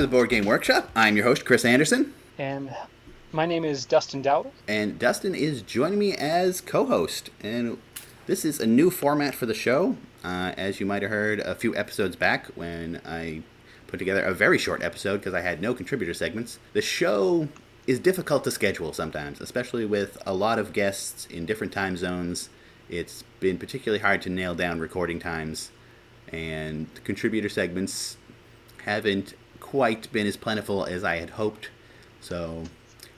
to the Board Game Workshop. I'm your host, Chris Anderson. And my name is Dustin Dowdle. And Dustin is joining me as co host. And this is a new format for the show. Uh, as you might have heard a few episodes back when I put together a very short episode because I had no contributor segments, the show is difficult to schedule sometimes, especially with a lot of guests in different time zones. It's been particularly hard to nail down recording times, and contributor segments haven't quite been as plentiful as I had hoped. So,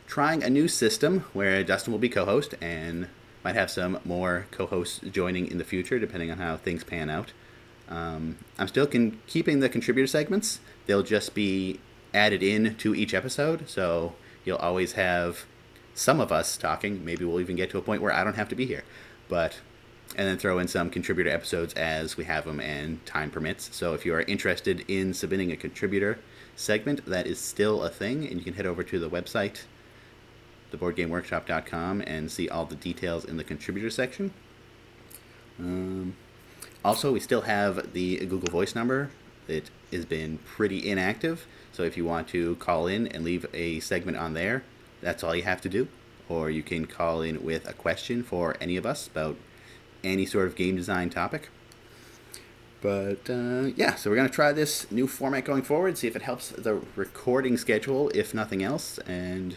trying a new system where Dustin will be co host and might have some more co hosts joining in the future, depending on how things pan out. Um, I'm still con- keeping the contributor segments, they'll just be added in to each episode. So, you'll always have some of us talking. Maybe we'll even get to a point where I don't have to be here. But and then throw in some contributor episodes as we have them and time permits. So if you are interested in submitting a contributor segment, that is still a thing, and you can head over to the website, theboardgameworkshop.com, and see all the details in the contributor section. Um, also, we still have the Google Voice number. It has been pretty inactive, so if you want to call in and leave a segment on there, that's all you have to do. Or you can call in with a question for any of us about any sort of game design topic. But uh, yeah, so we're going to try this new format going forward, see if it helps the recording schedule, if nothing else. And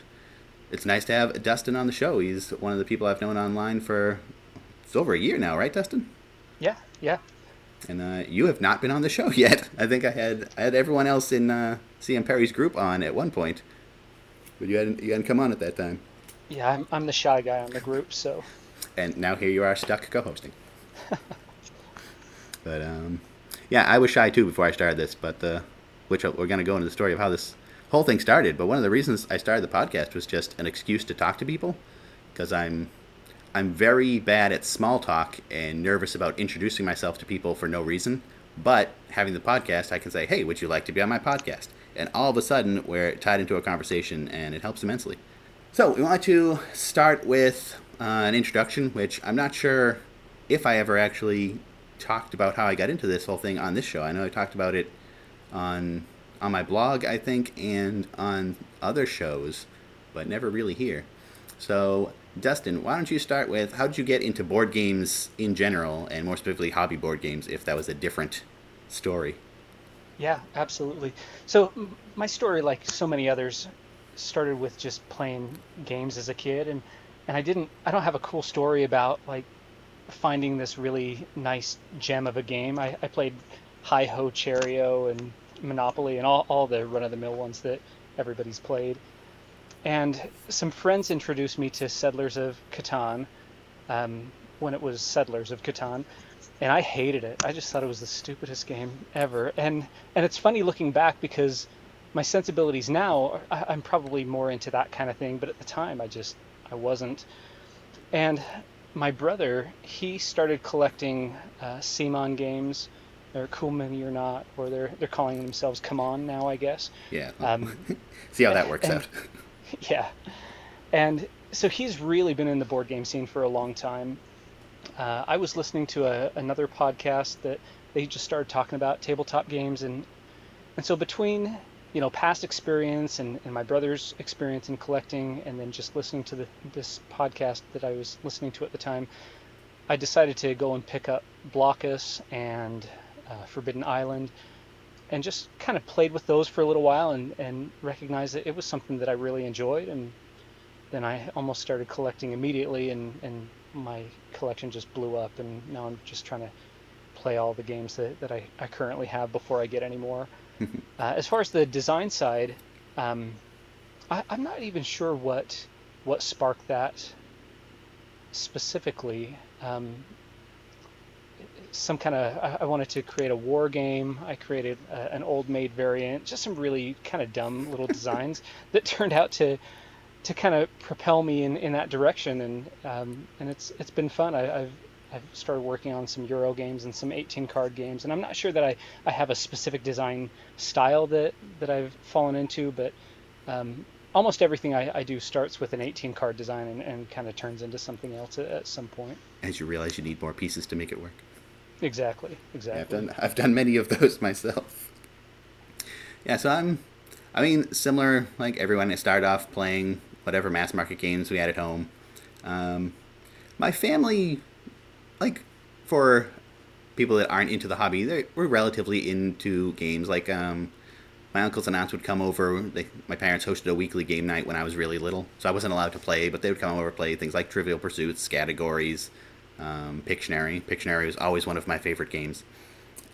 it's nice to have Dustin on the show. He's one of the people I've known online for it's over a year now, right, Dustin? Yeah, yeah. And uh, you have not been on the show yet. I think I had I had everyone else in uh, CM Perry's group on at one point, but you hadn't you hadn't come on at that time. Yeah, I'm I'm the shy guy on the group, so and now here you are stuck co-hosting. but um, yeah, I was shy too before I started this, but uh, which we're going to go into the story of how this whole thing started. But one of the reasons I started the podcast was just an excuse to talk to people because I'm I'm very bad at small talk and nervous about introducing myself to people for no reason. But having the podcast, I can say, "Hey, would you like to be on my podcast?" And all of a sudden, we're tied into a conversation, and it helps immensely. So we want to start with uh, an introduction, which I'm not sure if I ever actually talked about how I got into this whole thing on this show. I know I talked about it on on my blog, I think, and on other shows, but never really here. So, Dustin, why don't you start with how did you get into board games in general, and more specifically hobby board games, if that was a different story? Yeah, absolutely. So, my story, like so many others, started with just playing games as a kid, and and I didn't I don't have a cool story about like finding this really nice gem of a game. I, I played Hi Ho Cherry-O and Monopoly and all, all the run of the mill ones that everybody's played. And some friends introduced me to Settlers of Catan um, when it was Settlers of Catan. And I hated it. I just thought it was the stupidest game ever. And and it's funny looking back because my sensibilities now, I'm probably more into that kind of thing. But at the time, I just I wasn't. And my brother, he started collecting uh, CMON games. They're Cool Mini or not, or they're they're calling themselves Come On now, I guess. Yeah. Um, See how that works and, out. yeah. And so he's really been in the board game scene for a long time. Uh, I was listening to a, another podcast that they just started talking about tabletop games, and and so between you know past experience and, and my brother's experience in collecting and then just listening to the, this podcast that i was listening to at the time i decided to go and pick up Blokus and uh, forbidden island and just kind of played with those for a little while and, and recognized that it was something that i really enjoyed and then i almost started collecting immediately and, and my collection just blew up and now i'm just trying to play all the games that, that I, I currently have before i get any more uh, as far as the design side, um, I, am not even sure what what sparked that specifically. Um, some kind of I, I, wanted to create a war game. I created a, an old maid variant, just some really kind of dumb little designs that turned out to to kind of propel me in, in that direction, and um, and it's it's been fun. I, have I've started working on some Euro games and some 18 card games, and I'm not sure that I, I have a specific design style that, that I've fallen into, but um, almost everything I, I, do starts with an 18 card design and, and kind of turns into something else at, at, some point. As you realize you need more pieces to make it work. Exactly, exactly. Yeah, I've done I've done many of those myself. Yeah, so I'm I mean, similar like everyone. I started off playing whatever mass market games we had at home. Um, my family, like for people that aren't into the hobby, they were relatively into games. Like um, my uncles and aunts would come over. They, my parents hosted a weekly game night when I was really little, so I wasn't allowed to play, but they would come over and play things like Trivial Pursuits, categories, um, Pictionary. Pictionary was always one of my favorite games.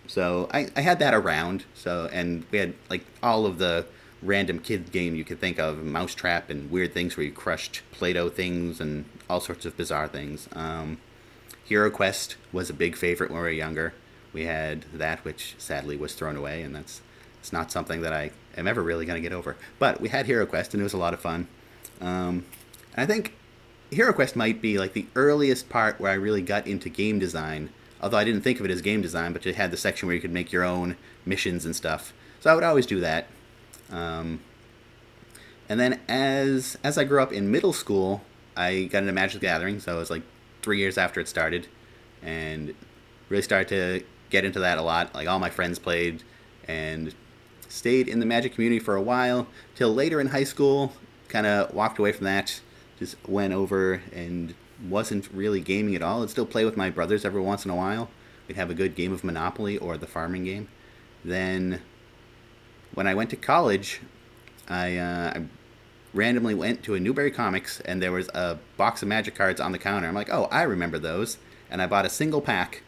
So I, I had that around. So and we had like all of the random kid game you could think of, Mousetrap and weird things where you crushed Play-Doh things and all sorts of bizarre things. Um, Hero Quest was a big favorite when we were younger. We had that, which sadly was thrown away, and that's it's not something that I am ever really going to get over. But we had Hero Quest, and it was a lot of fun. Um, I think Hero Quest might be like the earliest part where I really got into game design. Although I didn't think of it as game design, but it had the section where you could make your own missions and stuff. So I would always do that. Um, and then as as I grew up in middle school, I got into Magic the Gathering. So it was like three years after it started, and really started to get into that a lot. Like all my friends played, and stayed in the Magic community for a while till later in high school. Kind of walked away from that, just went over and wasn't really gaming at all. I'd still play with my brothers every once in a while. We'd have a good game of Monopoly or the farming game. Then when I went to college, I, uh, I randomly went to a Newbury Comics and there was a box of magic cards on the counter. I'm like, oh, I remember those. And I bought a single pack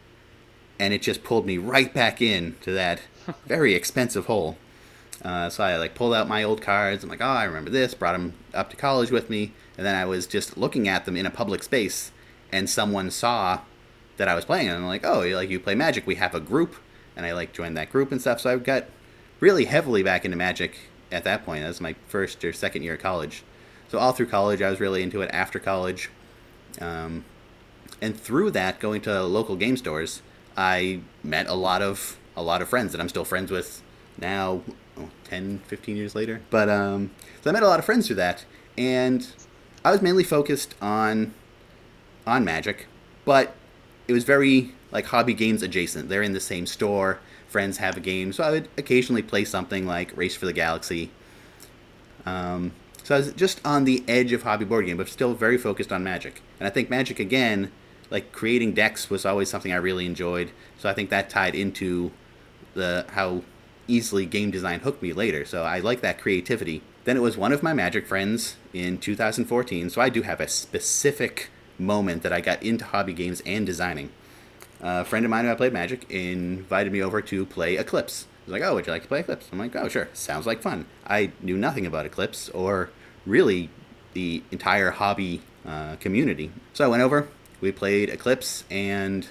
and it just pulled me right back in to that very expensive hole. Uh, so I like pulled out my old cards. I'm like, oh, I remember this. Brought them up to college with me, and then I was just looking at them in a public space, and someone saw that I was playing, and I'm like, oh, you like you play Magic? We have a group, and I like joined that group and stuff. So I got really heavily back into Magic at that point. That was my first or second year of college. So all through college, I was really into it. After college, um, and through that, going to local game stores, I met a lot of a lot of friends that I'm still friends with now, oh, 10, 15 years later. But um, so I met a lot of friends through that, and I was mainly focused on on Magic, but it was very like hobby games adjacent. They're in the same store. Friends have a game, so I would occasionally play something like Race for the Galaxy. Um, so I was just on the edge of hobby board game, but still very focused on Magic. And I think Magic again, like creating decks, was always something I really enjoyed. So I think that tied into the how easily game design hooked me later. So I like that creativity. Then it was one of my Magic friends in 2014. So I do have a specific moment that I got into hobby games and designing. A friend of mine who I played Magic invited me over to play Eclipse. He was like, "Oh, would you like to play Eclipse?" I'm like, "Oh, sure. Sounds like fun." I knew nothing about Eclipse or really the entire hobby uh, community. So I went over. We played Eclipse and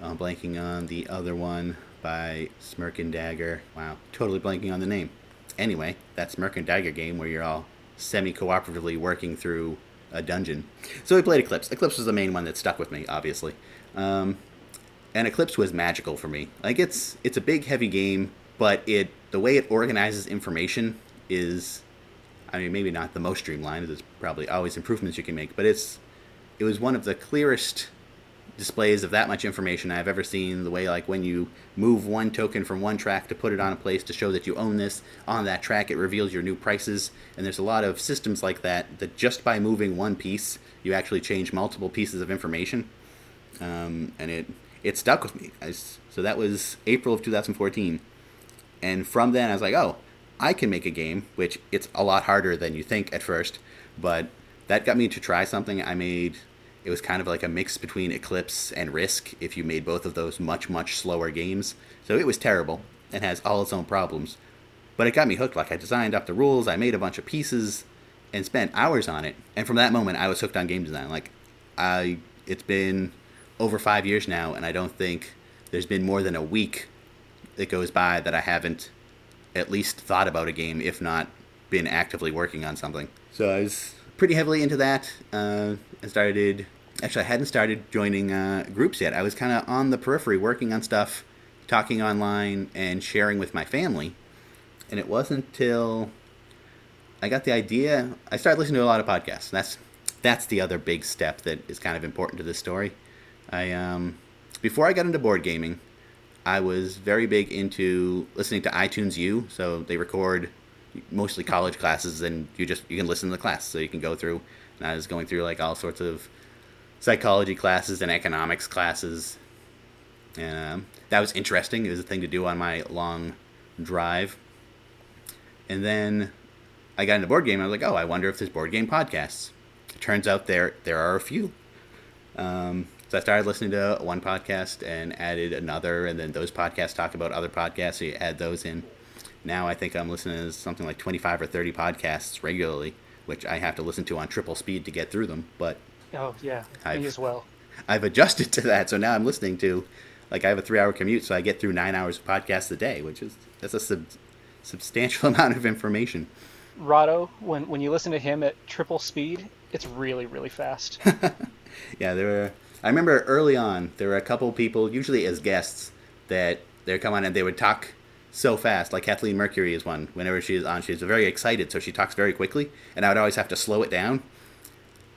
I'm blanking on the other one by Smirk and Dagger. Wow, totally blanking on the name. Anyway, that Smirk and Dagger game where you're all semi cooperatively working through a dungeon. So we played Eclipse. Eclipse was the main one that stuck with me, obviously. Um, and Eclipse was magical for me. Like it's it's a big heavy game, but it the way it organizes information is I mean maybe not the most streamlined, there's probably always improvements you can make, but it's it was one of the clearest displays of that much information I've ever seen. The way, like, when you move one token from one track to put it on a place to show that you own this, on that track it reveals your new prices. And there's a lot of systems like that, that just by moving one piece, you actually change multiple pieces of information. Um, and it, it stuck with me. I, so that was April of 2014. And from then, I was like, oh, I can make a game, which it's a lot harder than you think at first. But that got me to try something. I made it was kind of like a mix between Eclipse and Risk if you made both of those much, much slower games. So it was terrible and has all its own problems. But it got me hooked. Like I designed up the rules, I made a bunch of pieces, and spent hours on it. And from that moment, I was hooked on game design. Like I, it's been over five years now, and I don't think there's been more than a week that goes by that I haven't at least thought about a game, if not been actively working on something. So I was pretty heavily into that. Uh, I started, actually, I hadn't started joining uh, groups yet. I was kind of on the periphery working on stuff, talking online, and sharing with my family. And it wasn't until I got the idea, I started listening to a lot of podcasts. That's that's the other big step that is kind of important to this story. I um, before I got into board gaming, I was very big into listening to iTunes U. So they record mostly college classes, and you just you can listen to the class, so you can go through. And I was going through like all sorts of psychology classes and economics classes, and um, that was interesting. It was a thing to do on my long drive. And then I got into board game. I was like, oh, I wonder if there's board game podcasts. It turns out there there are a few. Um, so I started listening to one podcast and added another, and then those podcasts talk about other podcasts. So you add those in. Now I think I'm listening to something like 25 or 30 podcasts regularly, which I have to listen to on triple speed to get through them. But oh yeah, I've, me as well. I've adjusted to that, so now I'm listening to, like I have a three-hour commute, so I get through nine hours of podcasts a day, which is that's a sub- substantial amount of information. Rahdo, when when you listen to him at triple speed, it's really really fast. yeah, there were. I remember early on there were a couple people, usually as guests, that they would come on and they would talk so fast. Like Kathleen Mercury is one. Whenever she is on, she's very excited, so she talks very quickly, and I would always have to slow it down.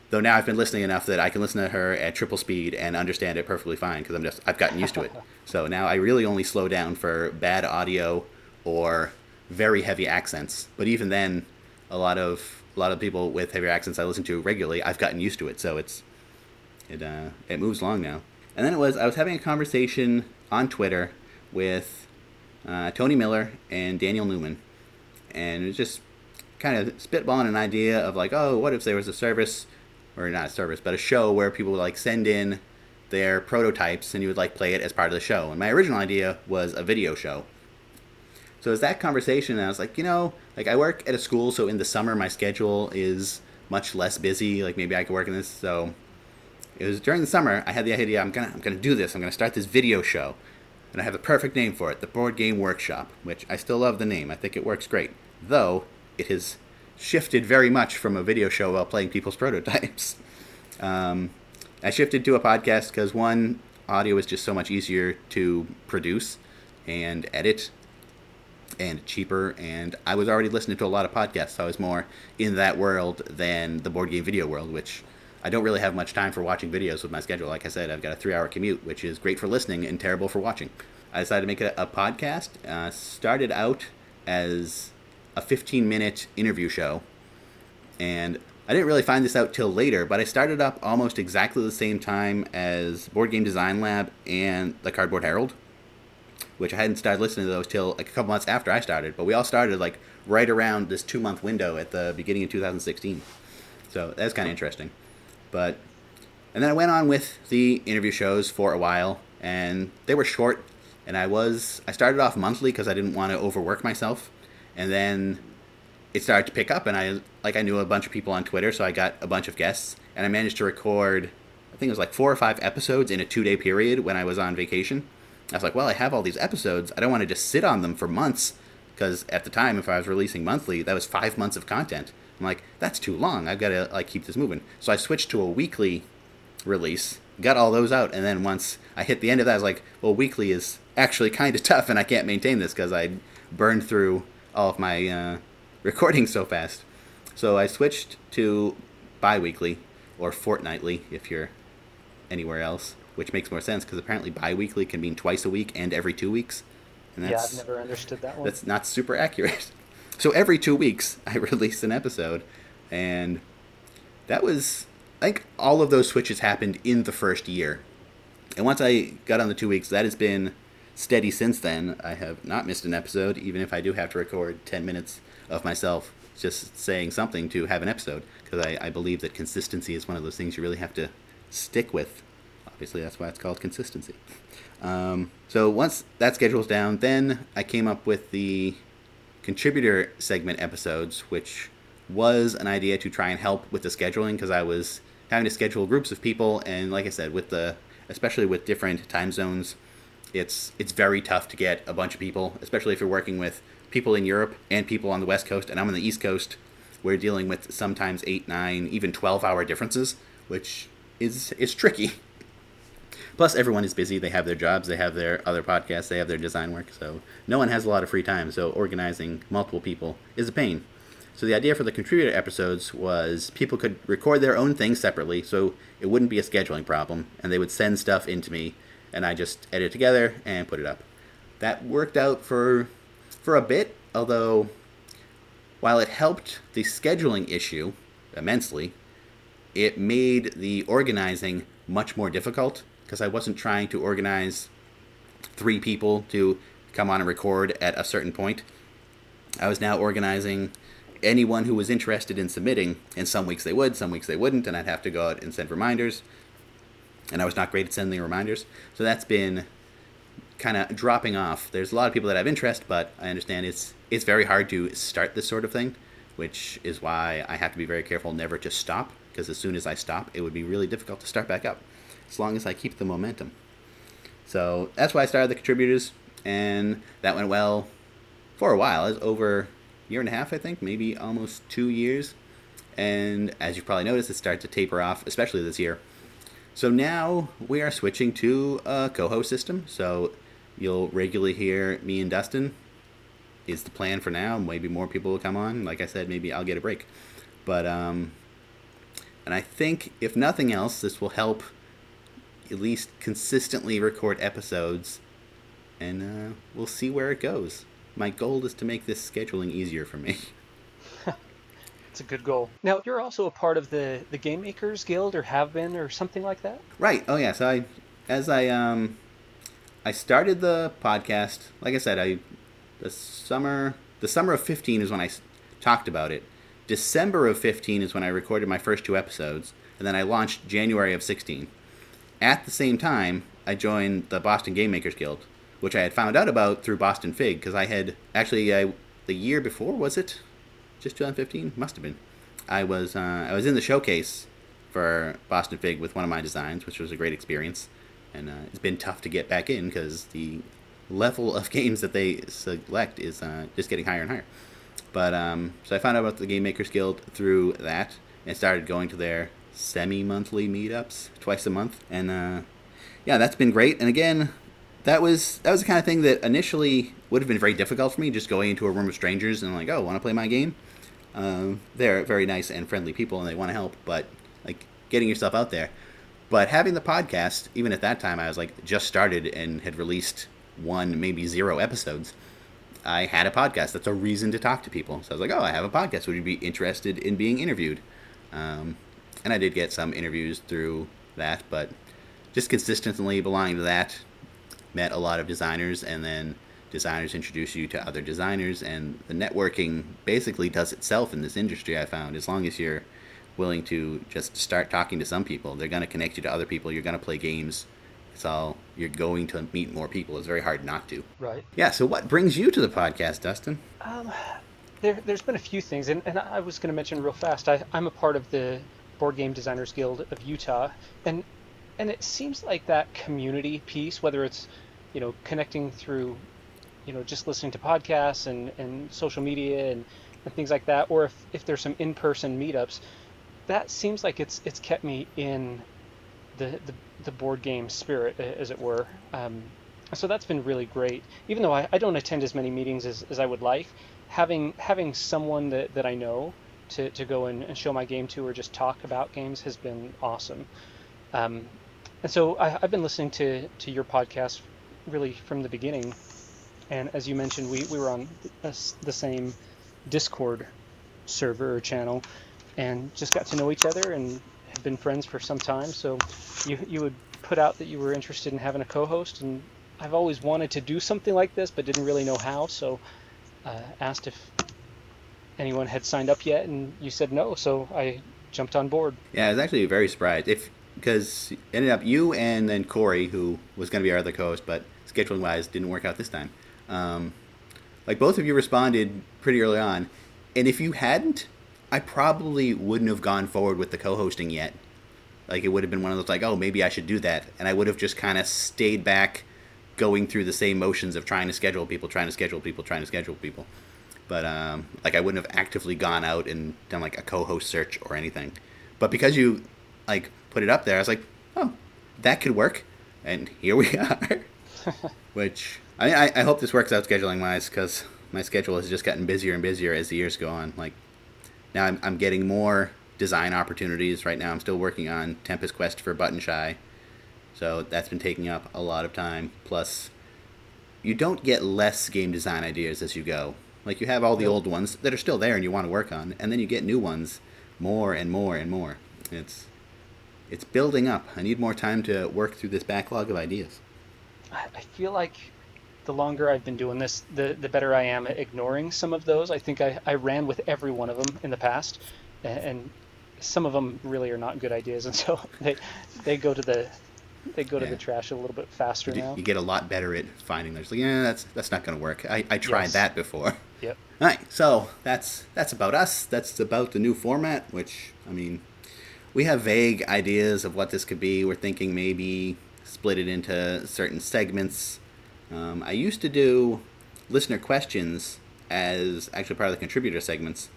Though now I've been listening enough that I can listen to her at triple speed and understand it perfectly fine because I'm just I've gotten used to it. so now I really only slow down for bad audio or very heavy accents. But even then, a lot of a lot of people with heavier accents I listen to regularly, I've gotten used to it. So it's it uh, it moves along now. And then it was I was having a conversation on Twitter with uh, Tony Miller and Daniel Newman, and it was just kind of spitballing an idea of like, oh, what if there was a service, or not a service, but a show where people would like send in their prototypes and you would like play it as part of the show. And my original idea was a video show. So it was that conversation, and I was like, you know, like I work at a school, so in the summer my schedule is much less busy. Like maybe I could work in this. So it was during the summer. I had the idea. I'm gonna I'm gonna do this. I'm gonna start this video show and I have the perfect name for it the Board Game Workshop, which I still love the name. I think it works great. Though, it has shifted very much from a video show while playing people's prototypes. Um, I shifted to a podcast because, one, audio is just so much easier to produce and edit and cheaper. And I was already listening to a lot of podcasts, so I was more in that world than the board game video world, which I don't really have much time for watching videos with my schedule. Like I said, I've got a three hour commute, which is great for listening and terrible for watching. I decided to make a, a podcast. Uh, started out as a 15 minute interview show. And I didn't really find this out till later, but I started up almost exactly the same time as Board Game Design Lab and the Cardboard Herald, which I hadn't started listening to those till like a couple months after I started. But we all started like right around this two month window at the beginning of 2016. So that's kind of interesting. But and then I went on with the interview shows for a while, and they were short. And I was I started off monthly because I didn't want to overwork myself, and then it started to pick up. And I like I knew a bunch of people on Twitter, so I got a bunch of guests, and I managed to record. I think it was like four or five episodes in a two day period when I was on vacation. I was like, well, I have all these episodes. I don't want to just sit on them for months because at the time, if I was releasing monthly, that was five months of content. I'm like, that's too long. I've got to like keep this moving. So I switched to a weekly release, got all those out, and then once I hit the end of that, I was like, well, weekly is actually kind of tough, and I can't maintain this because I burned through all of my uh, recording so fast. So I switched to bi-weekly or fortnightly if you're anywhere else, which makes more sense because apparently bi-weekly can mean twice a week and every two weeks. And that's, yeah, I've never understood that one. That's not super accurate. So every two weeks, I release an episode, and that was I think all of those switches happened in the first year. And once I got on the two weeks, that has been steady since then. I have not missed an episode, even if I do have to record 10 minutes of myself just saying something to have an episode, because I, I believe that consistency is one of those things you really have to stick with. Obviously, that's why it's called consistency. Um, so once that schedule's down, then I came up with the contributor segment episodes, which was an idea to try and help with the scheduling because I was having to schedule groups of people, and like I said, with the especially with different time zones, it's it's very tough to get a bunch of people, especially if you're working with people in Europe and people on the West Coast, and I'm on the East Coast. We're dealing with sometimes eight, nine, even twelve hour differences, which is is tricky. Plus, everyone is busy. They have their jobs, they have their other podcasts, they have their design work. So no one has a lot of free time. So organizing multiple people is a pain. So the idea for the contributor episodes was people could record their own things separately, so it wouldn't be a scheduling problem, and they would send stuff into me, and I just edit it together and put it up. That worked out for for a bit, although while it helped the scheduling issue immensely, it made the organizing much more difficult because I wasn't trying to organize three people to come on and record at a certain point. I was now organizing anyone who was interested in submitting, and some weeks they would, some weeks they wouldn't, and I'd have to go out and send reminders. And I was not great at sending reminders. So that's been kind of dropping off. There's a lot of people that have interest, but I understand it's it's very hard to start this sort of thing, which is why I have to be very careful never to stop because as soon as I stop, it would be really difficult to start back up as long as I keep the momentum. So that's why I started the contributors, and that went well for a while. It was over a year and a half, I think, maybe almost two years. And as you probably noticed, it started to taper off, especially this year. So now we are switching to a co host system. So you'll regularly hear me and Dustin is the plan for now. Maybe more people will come on. Like I said, maybe I'll get a break. But um, and I think if nothing else, this will help at least consistently record episodes, and uh, we'll see where it goes. My goal is to make this scheduling easier for me. It's a good goal. Now, you're also a part of the, the Game Makers Guild, or have been, or something like that? Right. Oh, yeah. So I, as I um, I started the podcast. Like I said, I the summer the summer of 15 is when I talked about it. December of 15 is when I recorded my first two episodes, and then I launched January of 16. At the same time, I joined the Boston Game Makers Guild, which I had found out about through Boston Fig because I had actually I, the year before was it? Just 2015 must have been. I was uh, I was in the showcase for Boston Fig with one of my designs, which was a great experience, and uh, it's been tough to get back in because the level of games that they select is uh, just getting higher and higher. But um, so I found out about the Game Makers Guild through that and started going to their semi-monthly meetups twice a month, and uh, yeah, that's been great. And again, that was that was the kind of thing that initially would have been very difficult for me, just going into a room of strangers and like, oh, want to play my game? Um, they're very nice and friendly people, and they want to help, but like getting yourself out there. But having the podcast, even at that time, I was like just started and had released one, maybe zero episodes. I had a podcast. That's a reason to talk to people. So I was like, oh, I have a podcast. Would you be interested in being interviewed? Um, and I did get some interviews through that, but just consistently belonging to that, met a lot of designers, and then designers introduce you to other designers, and the networking basically does itself in this industry. I found as long as you're willing to just start talking to some people, they're going to connect you to other people. You're going to play games. So you're going to meet more people. It's very hard not to. Right. Yeah. So what brings you to the podcast, Dustin? Um, there, has been a few things, and, and I was going to mention real fast. I, I'm a part of the Board Game Designers Guild of Utah, and and it seems like that community piece, whether it's you know connecting through you know just listening to podcasts and, and social media and, and things like that, or if, if there's some in-person meetups, that seems like it's it's kept me in the the, the board game spirit, as it were. Um, so that's been really great. Even though I, I don't attend as many meetings as, as I would like, having having someone that, that I know to, to go and, show my game to or just talk about games has been awesome. Um, and so I, have been listening to, to your podcast really from the beginning. And as you mentioned, we, we were on the, the same Discord server or channel and just got to know each other and have been friends for some time. So you, you would put out that you were interested in having a co host. And I've always wanted to do something like this, but didn't really know how. So uh, asked if anyone had signed up yet, and you said no. So I jumped on board. Yeah, I was actually very surprised. If because ended up you and then Corey, who was going to be our other co-host, but scheduling wise didn't work out this time. Um, like both of you responded pretty early on, and if you hadn't, I probably wouldn't have gone forward with the co-hosting yet. Like it would have been one of those like, oh, maybe I should do that, and I would have just kind of stayed back, going through the same motions of trying to schedule people, trying to schedule people, trying to schedule people. But um, like I wouldn't have actively gone out and done like a co-host search or anything. But because you like put it up there, I was like, oh, that could work, and here we are. Which I mean, I, I hope this works out scheduling wise because my schedule has just gotten busier and busier as the years go on. Like now, I'm I'm getting more design opportunities right now. I'm still working on Tempest Quest for Button Shy, so that's been taking up a lot of time. Plus, you don't get less game design ideas as you go. Like you have all the old ones that are still there and you want to work on, and then you get new ones, more and more and more. It's it's building up. I need more time to work through this backlog of ideas. I feel like the longer I've been doing this, the the better I am at ignoring some of those. I think I, I ran with every one of them in the past, and some of them really are not good ideas, and so they they go to the they go to the trash a little bit faster you, now. You get a lot better at finding those. Like, yeah, that's that's not going to work. I, I tried yes. that before. Yep. All right, so that's that's about us. That's about the new format. Which I mean, we have vague ideas of what this could be. We're thinking maybe split it into certain segments. Um, I used to do listener questions as actually part of the contributor segments,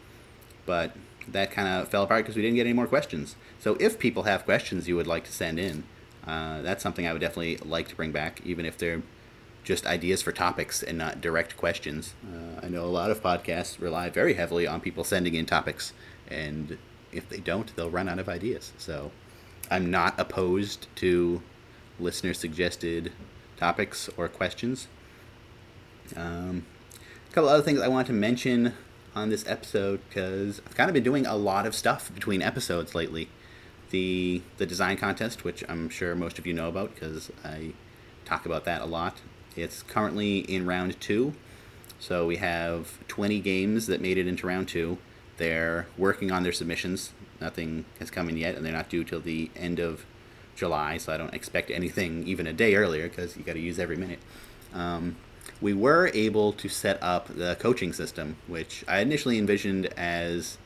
but that kind of fell apart because we didn't get any more questions. So if people have questions you would like to send in, uh, that's something I would definitely like to bring back, even if they're just ideas for topics and not direct questions. Uh, I know a lot of podcasts rely very heavily on people sending in topics, and if they don't, they'll run out of ideas. So I'm not opposed to listener suggested topics or questions. Um, a couple other things I want to mention on this episode because I've kind of been doing a lot of stuff between episodes lately the the design contest, which I'm sure most of you know about because I talk about that a lot. It's currently in round two, so we have 20 games that made it into round two. They're working on their submissions. Nothing has come in yet, and they're not due till the end of July, so I don't expect anything even a day earlier because you got to use every minute. Um, we were able to set up the coaching system, which I initially envisioned as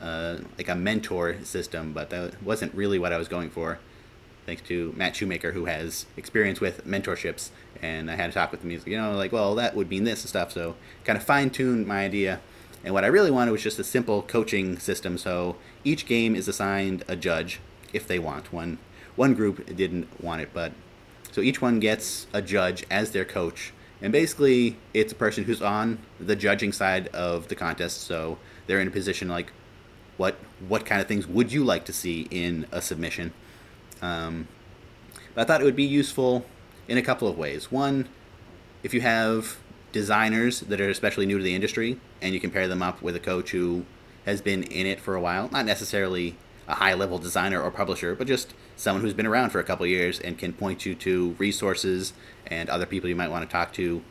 uh, like a mentor system, but that wasn't really what I was going for. Thanks to Matt Shoemaker, who has experience with mentorships, and I had to talk with him. He's like, you know, like, well, that would mean this and stuff. So kind of fine tuned my idea. And what I really wanted was just a simple coaching system. So each game is assigned a judge if they want. One one group didn't want it, but so each one gets a judge as their coach. And basically, it's a person who's on the judging side of the contest. So they're in a position like, what what kind of things would you like to see in a submission? Um, I thought it would be useful in a couple of ways. One, if you have designers that are especially new to the industry, and you compare them up with a coach who has been in it for a while, not necessarily a high level designer or publisher, but just someone who's been around for a couple years and can point you to resources and other people you might want to talk to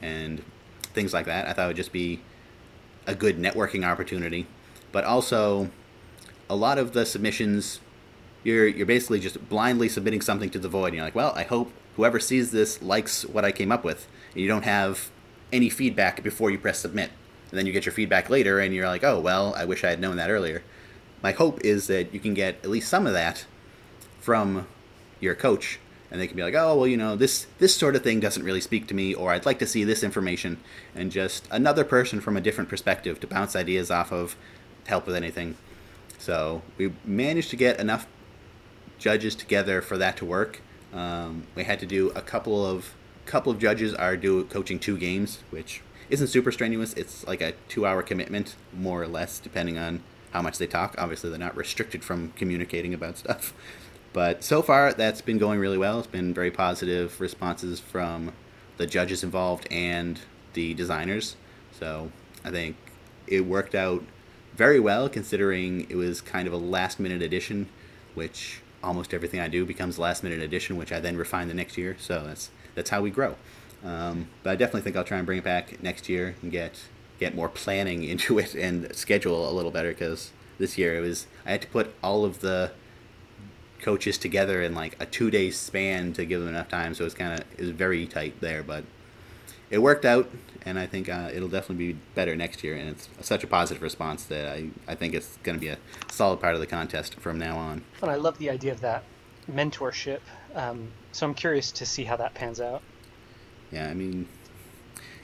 and things like that. I thought it would just be a good networking opportunity but also a lot of the submissions you're you're basically just blindly submitting something to the void. And you're like well i hope whoever sees this likes what i came up with and you don't have any feedback before you press submit. And then you get your feedback later and you're like oh well i wish i had known that earlier. My hope is that you can get at least some of that from your coach and they can be like oh well you know this this sort of thing doesn't really speak to me or i'd like to see this information. And just another person from a different perspective to bounce ideas off of help with anything. So we managed to get enough judges together for that to work. Um, we had to do a couple of couple of judges are do coaching two games, which isn't super strenuous. It's like a two-hour commitment, more or less, depending on how much they talk. Obviously, they're not restricted from communicating about stuff. But so far, that's been going really well. It's been very positive responses from the judges involved and the designers. So I think it worked out very well considering it was kind of a last minute addition, which almost everything I do becomes last minute addition, which I then refine the next year. So that's that's how we grow. Um, but I definitely think I'll try and bring it back next year and get get more planning into it and schedule a little better because this year it was I had to put all of the coaches together in like a two day span to give them enough time. So it's kind of it was very tight there, but it worked out, and I think uh, it'll definitely be better next year. And it's such a positive response that I, I think it's going to be a solid part of the contest from now on. And I love the idea of that mentorship. Um, so I'm curious to see how that pans out. Yeah, I mean,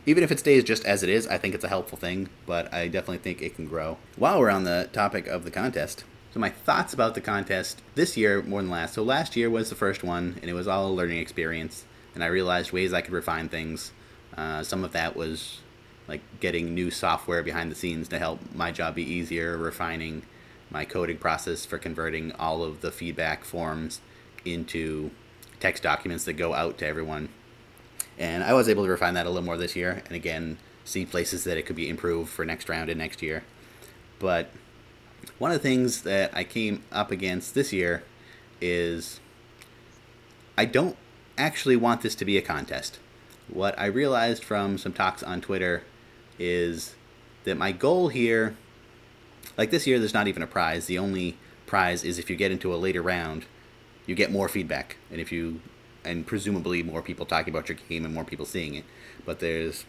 even if it stays just as it is, I think it's a helpful thing, but I definitely think it can grow. While we're on the topic of the contest, so my thoughts about the contest this year more than last. So last year was the first one, and it was all a learning experience, and I realized ways I could refine things. Uh, some of that was like getting new software behind the scenes to help my job be easier, refining my coding process for converting all of the feedback forms into text documents that go out to everyone. And I was able to refine that a little more this year. And again, see places that it could be improved for next round and next year. But one of the things that I came up against this year is I don't actually want this to be a contest. What I realized from some talks on Twitter is that my goal here, like this year, there's not even a prize. The only prize is if you get into a later round, you get more feedback, and if you, and presumably more people talking about your game and more people seeing it. But there's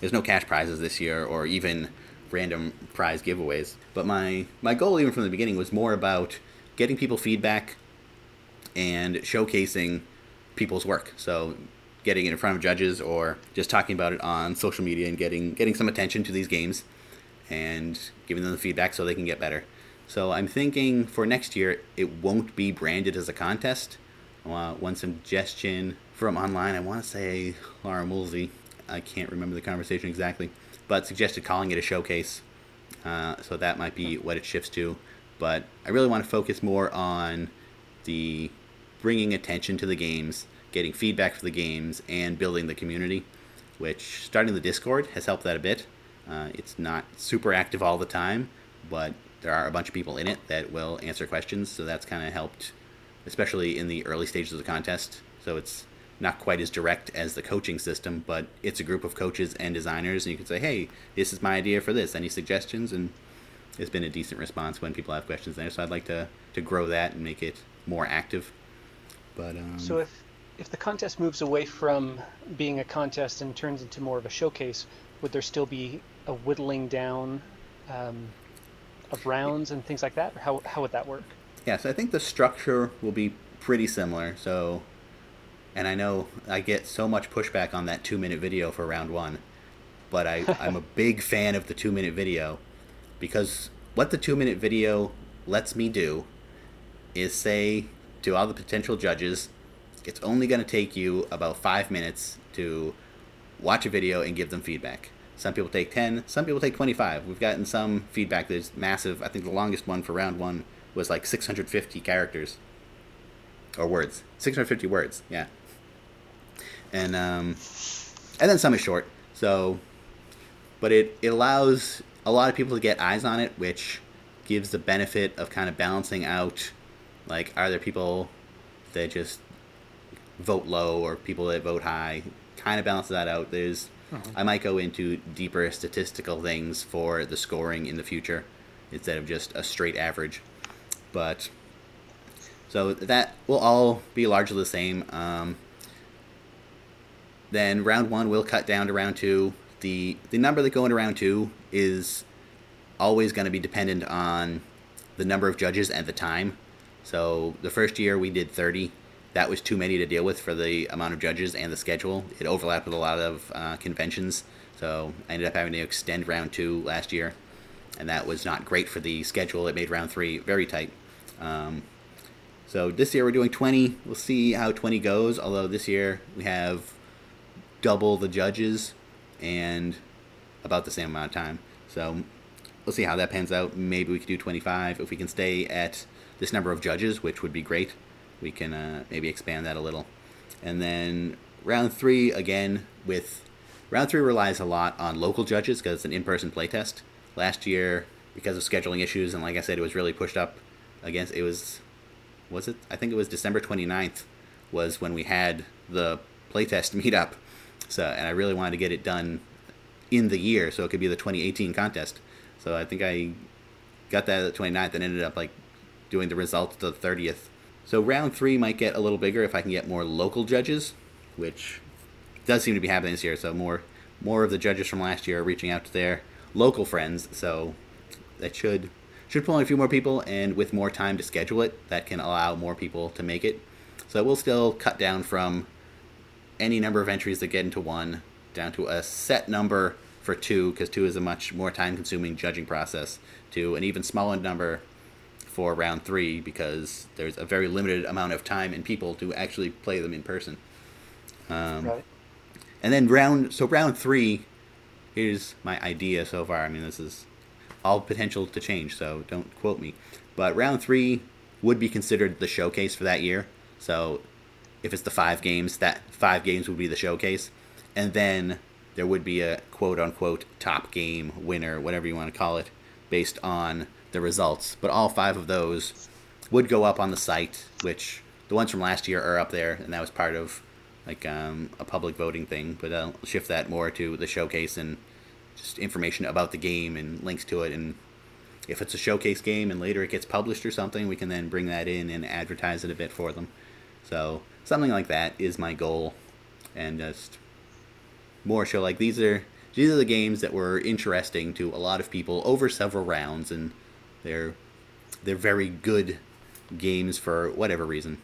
there's no cash prizes this year, or even random prize giveaways. But my my goal, even from the beginning, was more about getting people feedback and showcasing people's work. So getting it in front of judges or just talking about it on social media and getting getting some attention to these games and giving them the feedback so they can get better. So I'm thinking for next year it won't be branded as a contest. Uh, one suggestion from online, I want to say Laura Mulsey. I can't remember the conversation exactly, but suggested calling it a showcase. Uh, so that might be what it shifts to. But I really want to focus more on the bringing attention to the games, getting feedback for the games, and building the community, which starting the Discord has helped that a bit. Uh, it's not super active all the time, but there are a bunch of people in it that will answer questions, so that's kind of helped, especially in the early stages of the contest. So it's not quite as direct as the coaching system, but it's a group of coaches and designers, and you can say, "Hey, this is my idea for this. Any suggestions?" And it's been a decent response when people have questions there. So I'd like to to grow that and make it more active. But um, so if if the contest moves away from being a contest and turns into more of a showcase, would there still be a whittling down um, of rounds and things like that? Or how how would that work? Yeah, so I think the structure will be pretty similar. So, and I know I get so much pushback on that two minute video for round one, but I, I'm a big fan of the two minute video because what the two minute video lets me do is say to all the potential judges, it's only going to take you about five minutes to watch a video and give them feedback. Some people take 10, some people take 25. We've gotten some feedback that's massive. I think the longest one for round one was like 650 characters or words. 650 words, yeah. And um, and then some is short. So, but it, it allows a lot of people to get eyes on it, which gives the benefit of kind of balancing out like, are there people that just vote low or people that vote high? Kind of balance that out. There's, uh-huh. I might go into deeper statistical things for the scoring in the future instead of just a straight average. But so that will all be largely the same. Um, then round one will cut down to round two. The the number that go into round two is always going to be dependent on the number of judges and the time. So the first year we did 30. That was too many to deal with for the amount of judges and the schedule. It overlapped with a lot of uh, conventions. So I ended up having to extend round two last year. And that was not great for the schedule. It made round three very tight. Um, so this year we're doing 20. We'll see how 20 goes. Although this year we have double the judges and about the same amount of time. So we'll see how that pans out. Maybe we could do 25 if we can stay at this number of judges, which would be great. We can uh, maybe expand that a little. And then round three, again, with round three relies a lot on local judges because it's an in person playtest. Last year, because of scheduling issues, and like I said, it was really pushed up against, it was, was it? I think it was December 29th was when we had the playtest meetup. So, and I really wanted to get it done in the year so it could be the 2018 contest. So I think I got that at the 29th and ended up like doing the results the 30th. So round three might get a little bigger if I can get more local judges, which does seem to be happening this year. So more more of the judges from last year are reaching out to their local friends. So that should should pull in a few more people, and with more time to schedule it, that can allow more people to make it. So we'll still cut down from any number of entries that get into one down to a set number for two, because two is a much more time consuming judging process, to an even smaller number for round three because there's a very limited amount of time and people to actually play them in person. Um, right. And then round so round three, here's my idea so far. I mean, this is all potential to change, so don't quote me. But round three would be considered the showcase for that year. So if it's the five games, that five games would be the showcase, and then there would be a quote unquote top game winner, whatever you want to call it, based on the results. But all five of those would go up on the site, which the ones from last year are up there, and that was part of like um, a public voting thing. But I'll shift that more to the showcase and just information about the game and links to it. And if it's a showcase game and later it gets published or something, we can then bring that in and advertise it a bit for them. So something like that is my goal, and just more show like these are these are the games that were interesting to a lot of people over several rounds, and they're they're very good games for whatever reason.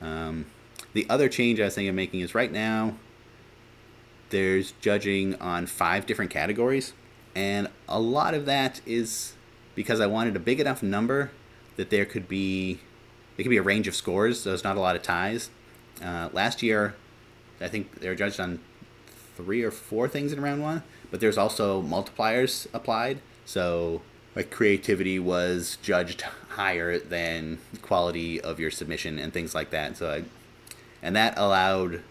Um, the other change I was thinking of making is right now there's judging on five different categories, and a lot of that is because I wanted a big enough number that there could be there could be a range of scores. So there's not a lot of ties. Uh, last year, I think they were judged on three or four things in round one, but there's also multipliers applied. So like creativity was judged higher than quality of your submission and things like that. So I, and that allowed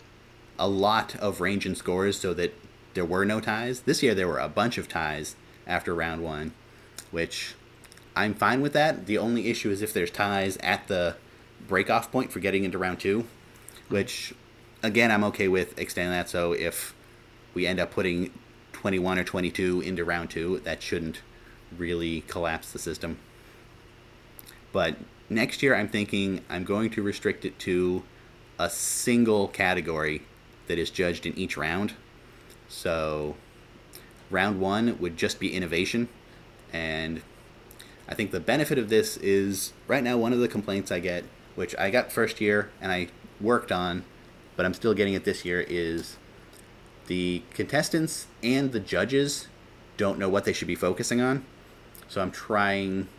a lot of range in scores so that there were no ties. This year there were a bunch of ties after round one, which I'm fine with that. The only issue is if there's ties at the breakoff point for getting into round two, which again I'm okay with extending that. So if we end up putting 21 or 22 into round two, that shouldn't really collapse the system. But next year I'm thinking I'm going to restrict it to a single category that is judged in each round. So round one would just be innovation. And I think the benefit of this is right now one of the complaints I get, which I got first year and I worked on, but I'm still getting it this year, is the contestants and the judges don't know what they should be focusing on. So I'm trying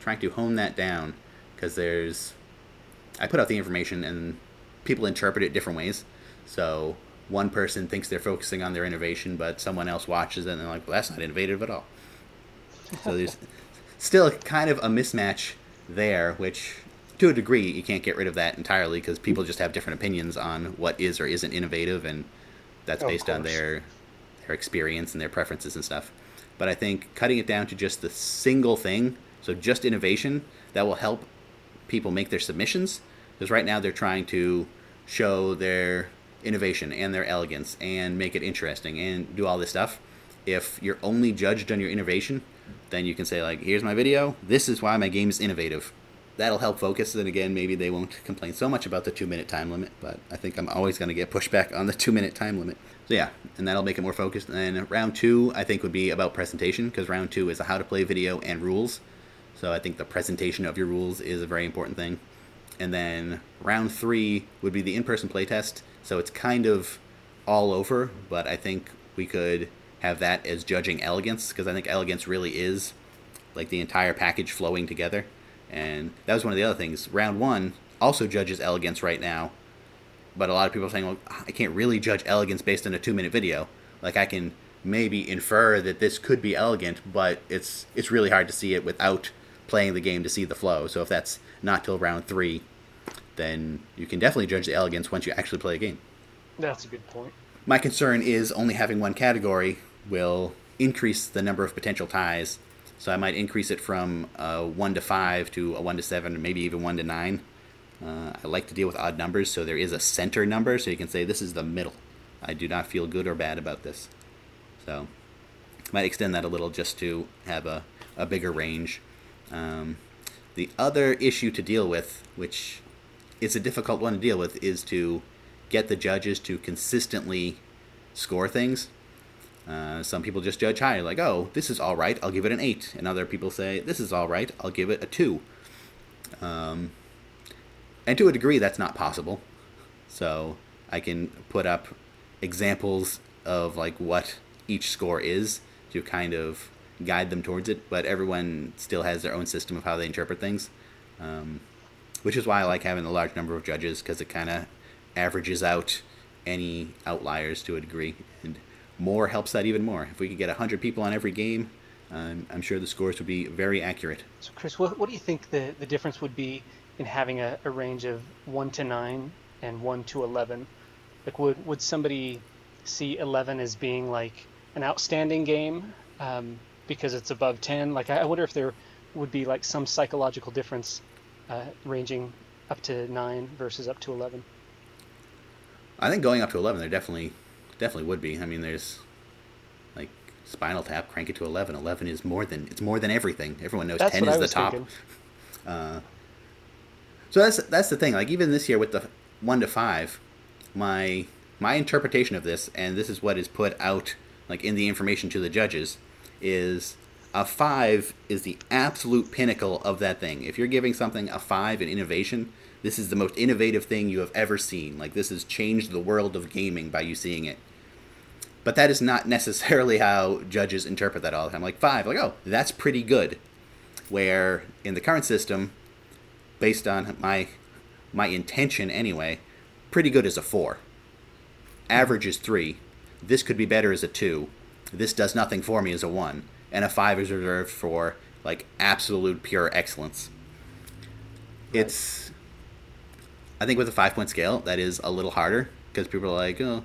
trying to hone that down because there's I put out the information and people interpret it different ways. So one person thinks they're focusing on their innovation, but someone else watches it and they're like, "Well, that's not innovative at all." So there's still kind of a mismatch there, which to a degree you can't get rid of that entirely because people just have different opinions on what is or isn't innovative, and that's Of based on their their experience and their preferences and stuff. But I think cutting it down to just the single thing, so just innovation, that will help people make their submissions. Because right now they're trying to show their innovation and their elegance and make it interesting and do all this stuff. If you're only judged on your innovation, then you can say like, "Here's my video. This is why my game is innovative." That'll help focus. And again, maybe they won't complain so much about the two-minute time limit. But I think I'm always going to get pushback on the two-minute time limit. So yeah, and that'll make it more focused. And round two, I think, would be about presentation because round two is a how to play video and rules. So I think the presentation of your rules is a very important thing. And then round three would be the in-person playtest. So it's kind of all over, but I think we could have that as judging elegance because I think elegance really is like the entire package flowing together. And that was one of the other things. Round one also judges elegance right now, but a lot of people are saying, well, I can't really judge elegance based on a two minute video. Like I can maybe infer that this could be elegant, but it's it's really hard to see it without playing the game to see the flow. So if that's not till round three, then you can definitely judge the elegance once you actually play a game. That's a good point. My concern is only having one category will increase the number of potential ties. So I might increase it from a 1 to 5 to a 1 to 7, or maybe even 1 to 9. Uh, I like to deal with odd numbers, so there is a center number, so you can say this is the middle. I do not feel good or bad about this. So might extend that a little just to have a, a bigger range. Um, the other issue to deal with, which is a difficult one to deal with, is to get the judges to consistently score things. Uh, some people just judge high, like, oh, this is all right, I'll give it an 8. And other people say, this is all right, I'll give it a 2. Um, and to a degree, that's not possible. So I can put up examples of like what each score is to kind of guide them towards it, but everyone still has their own system of how they interpret things. Um, which is why I like having a large number of judges because it kind of averages out any outliers to a degree, and more helps that even more. If we could get hundred people on every game, um, I'm sure the scores would be very accurate. So, Chris, what, what do you think the, the difference would be in having a, a range of 1 to 9 and 1 to 11? Like, would, would somebody see 11 as being like an outstanding game um, because it's above 10. Like, I wonder if there would be like some psychological difference uh, ranging up to 9 versus up to 11. I think going up to 11, there definitely, definitely would be. I mean, there's like Spinal Tap, crank it to 11. 11 is more than it's more than everything. Everyone knows That's 10 what is the top. Uh, so that's that's the thing. Like even this year with the one to five, my my interpretation of this, and this is what is put out like in the information to the judges, is a five is the absolute pinnacle of that thing. If you're giving something a five in innovation, this is the most innovative thing you have ever seen. Like this has changed the world of gaming by you seeing it. But that is not necessarily how judges interpret that all the time. Like five, like oh, that's pretty good. Where in the current system, based on my my intention anyway, pretty good is a four. Average is three. This could be better as a two. This does nothing for me as a one. And a five is reserved for like absolute pure excellence. It's I think with a five point scale that is a little harder because people are like, oh,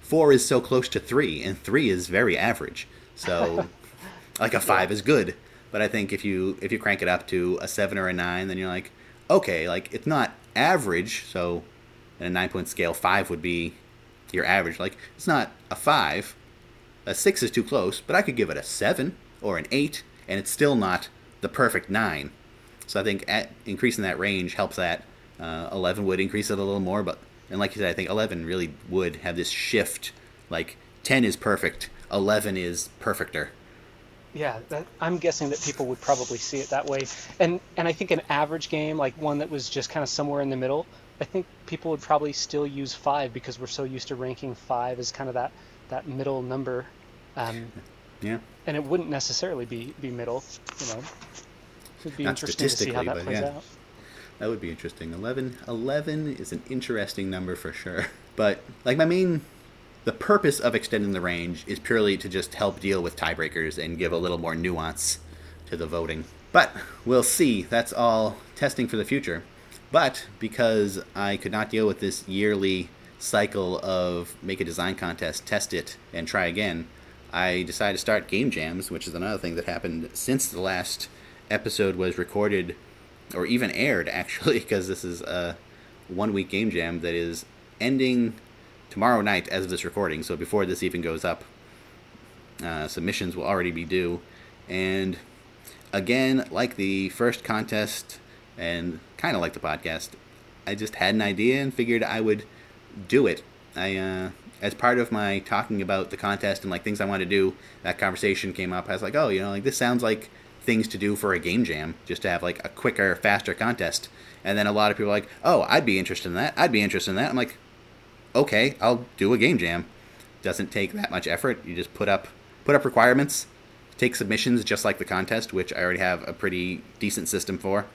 four is so close to three, and three is very average. So like a five is good. But I think if you if you crank it up to a seven or a nine, then you're like, okay, like it's not average. So in a nine point scale, five would be your average. Like it's not a five. A six is too close, but I could give it a seven or an eight, and it's still not the perfect nine. So I think at increasing that range helps that. Uh, Eleven would increase it a little more, but and like you said, I think eleven really would have this shift. Like ten is perfect, eleven is perfecter. Yeah, that, I'm guessing that people would probably see it that way, and and I think an average game, like one that was just kind of somewhere in the middle, I think people would probably still use five because we're so used to ranking five as kind of that that middle number, um, Yeah. and it wouldn't necessarily be be middle, you know. It'd be Not interesting to see how that plays yeah. out. That would be interesting. 11, 11 is an interesting number for sure. But like my main, the purpose of extending the range is purely to just help deal with tiebreakers and give a little more nuance to the voting. But we'll see. That's all testing for the future. But because I could not deal with this yearly cycle of make a design contest, test it, and try again, I decided to start game jams, which is another thing that happened since the last episode was recorded or even aired actually because this is a one week game jam that is ending tomorrow night as of this recording so before this even goes up uh, submissions will already be due. And again like the first contest and kind of like the podcast i just had an idea and figured i would do it. I uh, as part of my talking about the contest and like things i want to do that conversation came up. I was like oh you know like this sounds like things to do for a game jam just to have like a quicker faster contest. And then a lot of people are like oh i'd be interested in that. I'd be interested in that. I'm like okay i'll do a game jam. Doesn't take that much effort. You just put up put up requirements take submissions just like the contest which i already have a pretty decent system for.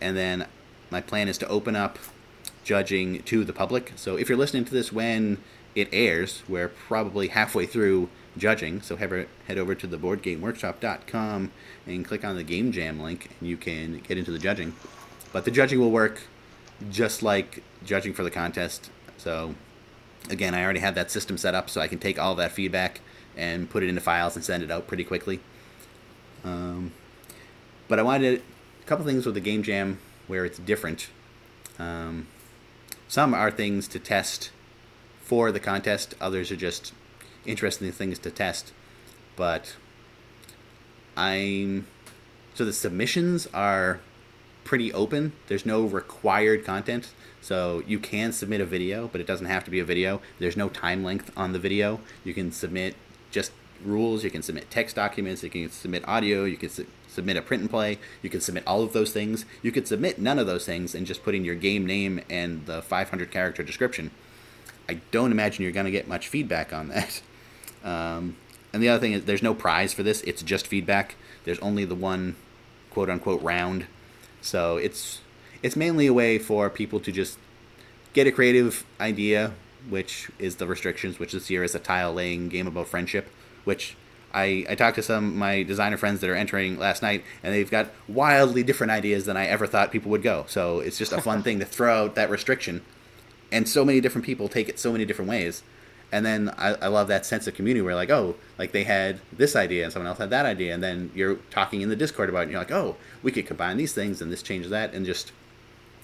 And then my plan is to open up judging to the public. So if you're listening to this when it airs we're probably halfway through judging. So head over to the boardgameworkshop.com and click on the game jam link and you can get into the judging. But the judging will work just like judging for the contest so again i already have that system set up so i can take all that feedback and put it into files and send it out pretty quickly. Um, but i wanted a couple things with the game jam where it's different. Um, some are things to test for the contest others are just interesting things to test. But i'm so the submissions are pretty open. There's no required content so you can submit a video but it doesn't have to be a video there's no time length on the video you can submit just rules you can submit text documents you can submit audio you can su- submit a print and play you can submit all of those things you could submit none of those things and just put in your game name and the 500 character description I don't imagine you're going to get much feedback on that. Um, and the other thing is, there's no prize for this. It's just feedback. There's only the one quote unquote round. So it's it's mainly a way for people to just get a creative idea, which is the restrictions, which this year is a tile laying game about friendship, which I, I talked to some of my designer friends that are entering last night, and they've got wildly different ideas than I ever thought people would go. So it's just a fun thing to throw out that restriction and so many different people take it so many different ways and then I, I love that sense of community where like oh like they had this idea and someone else had that idea and then you're talking in the discord about it and you're like oh we could combine these things and this changes that and just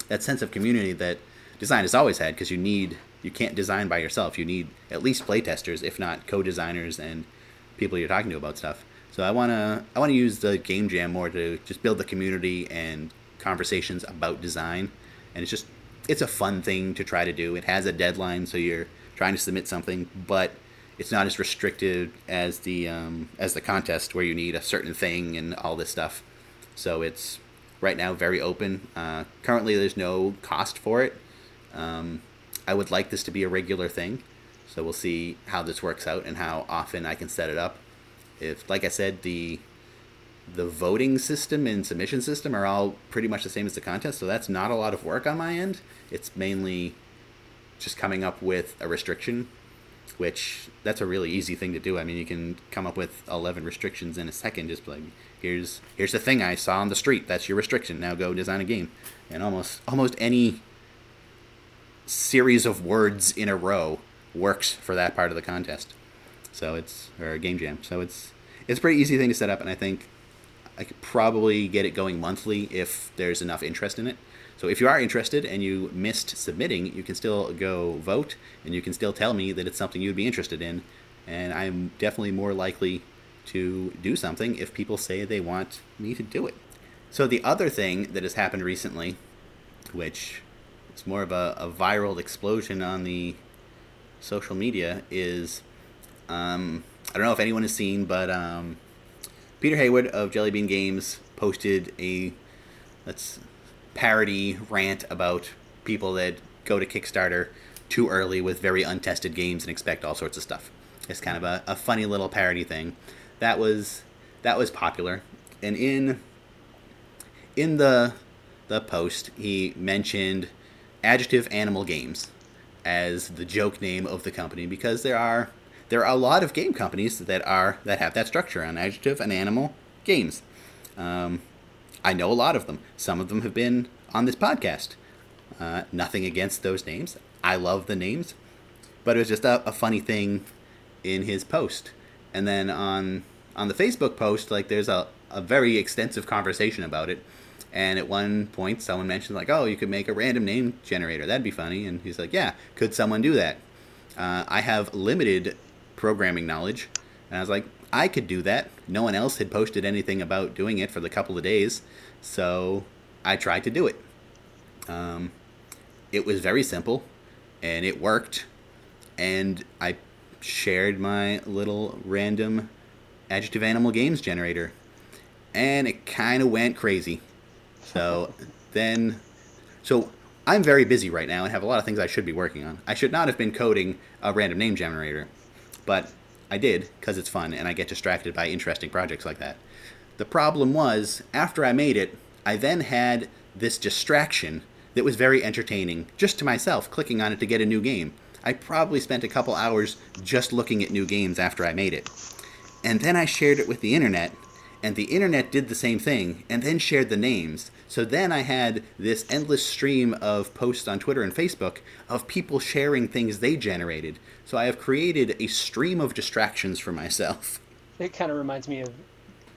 that sense of community that design has always had because you need you can't design by yourself. You need at least playtesters if not co-designers and people you're talking to about stuff. So i want to i want to use the game jam more to just build the community and conversations about design. And it's just it's a fun thing to try to do. It has a deadline so you're trying to submit something, but it's not as restricted as the um, as the contest where you need a certain thing and all this stuff. So it's right now very open. Uh, currently, there's no cost for it. Um, I would like this to be a regular thing, so we'll see how this works out and how often I can set it up. If, like I said, the the voting system and submission system are all pretty much the same as the contest, so that's not a lot of work on my end. It's mainly just coming up with a restriction, which that's a really easy thing to do. I mean, you can come up with 11 restrictions in a second. Just like here's here's the thing I saw on the street. That's your restriction. Now go design a game, and almost almost any series of words in a row works for that part of the contest. So it's or a game jam. So it's it's a pretty easy thing to set up, and I think I could probably get it going monthly if there's enough interest in it. So if you are interested and you missed submitting, you can still go vote and you can still tell me that it's something you'd be interested in. And I'm definitely more likely to do something if people say they want me to do it. So the other thing that has happened recently, which is more of a, a viral explosion on the social media, is um, I don't know if anyone has seen, but um, Peter Hayward of Jellybean Games posted a let's parody rant about people that go to Kickstarter too early with very untested games and expect all sorts of stuff. It's kind of a, a funny little parody thing. That was that was popular. And in in the the post he mentioned Adjective Animal Games as the joke name of the company because there are there are a lot of game companies that are that have that structure on Adjective and Animal Games. Um, I know a lot of them. Some of them have been on this podcast. Uh, nothing against those names. I love the names, but it was just a, a funny thing in his post. And then on on the Facebook post, like there's a, a very extensive conversation about it. And at one point, someone mentioned like, "Oh, you could make a random name generator. That'd be funny." And he's like, "Yeah, could someone do that?" Uh, I have limited programming knowledge, and I was like, I could do that. No one else had posted anything about doing it for the couple of days, so I tried to do it. Um, it was very simple, and it worked. And I shared my little random adjective animal games generator, and it kind of went crazy. So then, so I'm very busy right now and have a lot of things I should be working on. I should not have been coding a random name generator, but I did because it's fun and I get distracted by interesting projects like that. The problem was, after I made it, I then had this distraction that was very entertaining just to myself, clicking on it to get a new game. I probably spent a couple hours just looking at new games after I made it. And then I shared it with the internet, and the internet did the same thing, and then shared the names. So then I had this endless stream of posts on Twitter and Facebook of people sharing things they generated. So I have created a stream of distractions for myself. It kind of reminds me of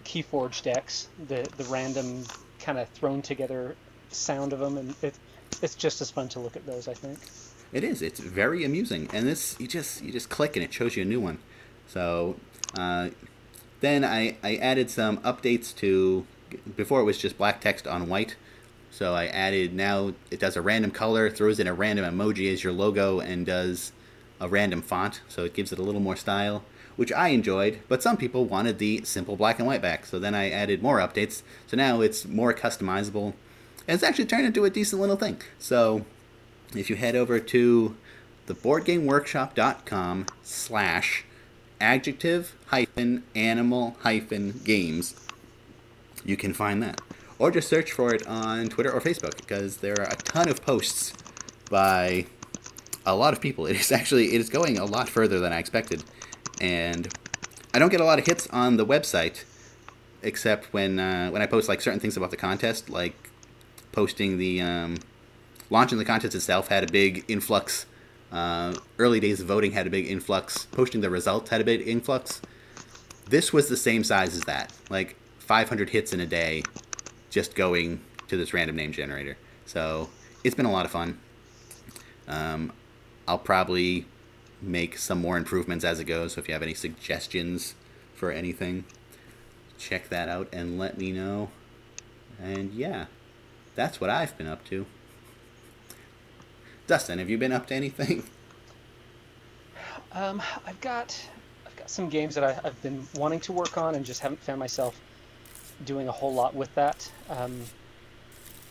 Keyforge decks, the the random kind of thrown together sound of them, and it, it's just as fun to look at those. I think. It is. It's very amusing, and this you just you just click and it shows you a new one. So uh, then I I added some updates to before it was just black text on white. So I added now it does a random color, throws in a random emoji as your logo, and does a random font. So it gives it a little more style which I enjoyed, but some people wanted the simple black and white back. So then I added more updates. So now it's more customizable. And it's actually turned into a decent little thing. So if you head over to theboardgameworkshop.com slash adjective hyphen animal hyphen games, you can find that. Or just search for it on Twitter or Facebook because there are a ton of posts by a lot of people. It is actually it is going a lot further than I expected and I don't get a lot of hits on the website, except when uh, when I post like certain things about the contest, like posting the um, launching the contest itself had a big influx Uh, early days of voting had a big influx. Posting the results had a big influx. This was the same size as that, like 500 hits in a day, just going to this random name generator. So it's been a lot of fun. Um, I'll probably make some more improvements as it goes. So if you have any suggestions for anything, check that out and let me know. And yeah, that's what I've been up to. Dustin, have you been up to anything? Um, I've got I've got some games that I, have been wanting to work on and just haven't found myself doing a whole lot with that. Um,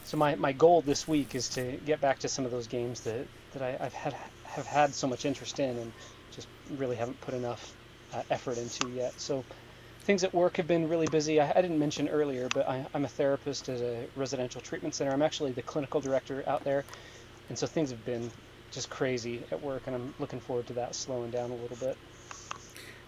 so my, my goal this week is to get back to some of those games that, that I, have had have had so much interest in and just really haven't put enough uh, effort into yet. So things at work have been really busy. I, I didn't mention earlier, but I, am a therapist at a residential treatment center. I'm actually the clinical director out there, and so things have been just crazy at work, and I'm looking forward to that slowing down a little bit.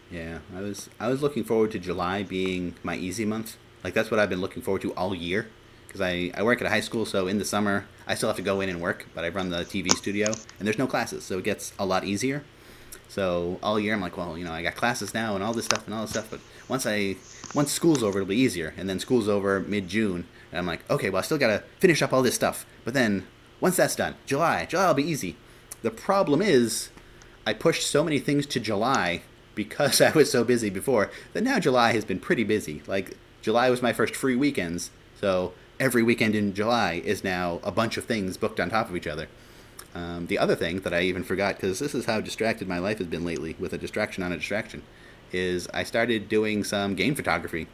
Yeah, I was I was looking forward to July being my easy month. Like that's what I've been looking forward to all year because I, I work at a high school, so in the summer I still have to go in and work, but I run the TV studio and there's no classes, so it gets a lot easier. So all year I'm like, well, you know, I got classes now and all this stuff and all this stuff, but once I once school's over, it'll be easier. And then school's over mid June, and I'm like, okay, well, I still gotta finish up all this stuff. But then once that's done, July, July will be easy. The problem is, I pushed so many things to July because I was so busy before that now July has been pretty busy. Like July was my first free weekends, so every weekend in July is now a bunch of things booked on top of each other. Um, the other thing that I even forgot, because this is how distracted my life has been lately, with a distraction on a distraction, is I started doing some game photography.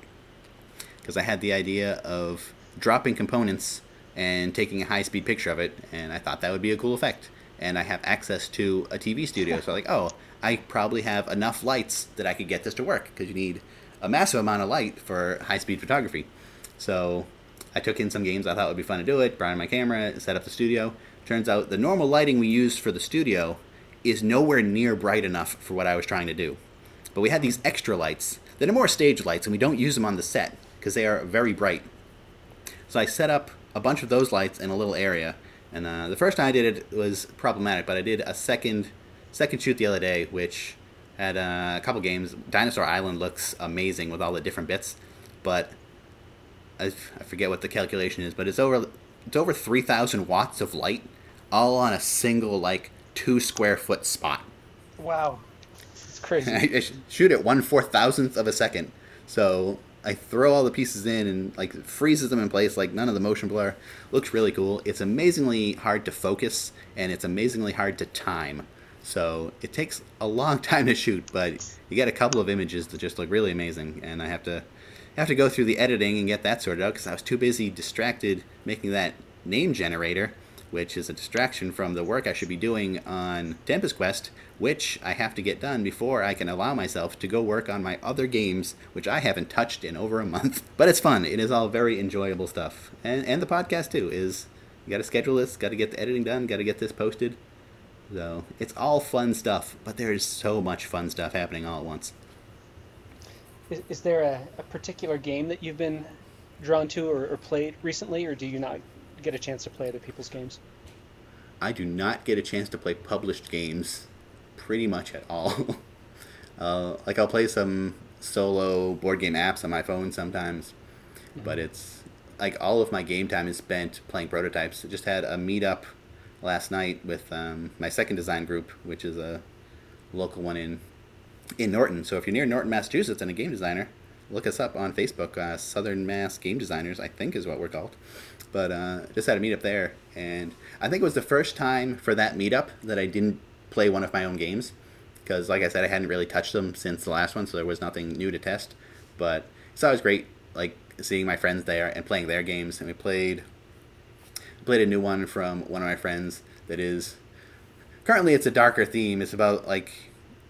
Because I had the idea of dropping components and taking a high speed picture of it, and I thought that would be a cool effect. And I have access to a TV studio, so I'm like, oh, I probably have enough lights that I could get this to work, because you need a massive amount of light for high speed photography. So I took in some games I thought would be fun to do it, brought in my camera, set up the studio. Turns out the normal lighting we used for the studio is nowhere near bright enough for what I was trying to do. But we had these extra lights that are more stage lights, and we don't use them on the set because they are very bright. So I set up a bunch of those lights in a little area, and uh, the first time I did it was problematic. But I did a second second shoot the other day, which had uh, a couple games. Dinosaur Island looks amazing with all the different bits, but I, I forget what the calculation is, but it's over it's over three thousand watts of light, all on a single like two square foot spot. Wow, it's crazy. I, I shoot at one four thousandth of a second, so I throw all the pieces in and like freezes them in place. Like none of the motion blur looks really cool. It's amazingly hard to focus and it's amazingly hard to time. So it takes a long time to shoot, but you get a couple of images that just look really amazing, and I have to have to go through the editing and get that sorted out because I was too busy distracted making that name generator, which is a distraction from the work I should be doing on Tempest Quest, which I have to get done before I can allow myself to go work on my other games, which I haven't touched in over a month. But it's fun. It is all very enjoyable stuff. And, and the podcast, too, is you got to schedule this, got to get the editing done, got to get this posted. So it's all fun stuff, but there is so much fun stuff happening all at once. Is, is there a, a, particular game that you've been drawn to or, or played recently, or do you not get a chance to play other people's games? I do not get a chance to play published games pretty much at all. uh, like I'll play some solo board game apps on my phone sometimes, mm-hmm. but it's like all of my game time is spent playing prototypes. I just had a meetup last night with um, my second design group, which is a local one in in Norton. So if you're near Norton, Massachusetts, and a game designer, look us up on Facebook. Uh, Southern Mass Game Designers, I think, is what we're called. But uh, just had a meetup there, and I think it was the first time for that meetup that I didn't play one of my own games, because like I said, I hadn't really touched them since the last one, so there was nothing new to test. But it's always great, like seeing my friends there and playing their games. And we played played a new one from one of my friends that is currently it's a darker theme. It's about like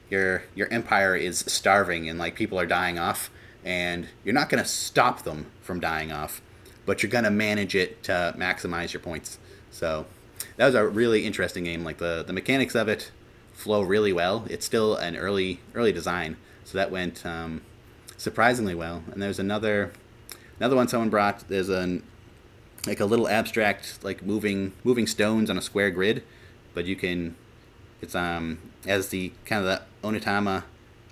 your your empire is starving and like people are dying off and you're not going to stop them from dying off but you're going to manage it to maximize your points. So that was a really interesting game. Like the the mechanics of it flow really well. It's still an early early design so that went um, surprisingly well. And there's another another one someone brought. There's an like a little abstract like moving moving stones on a square grid but you can It's um as the kind of the Onitama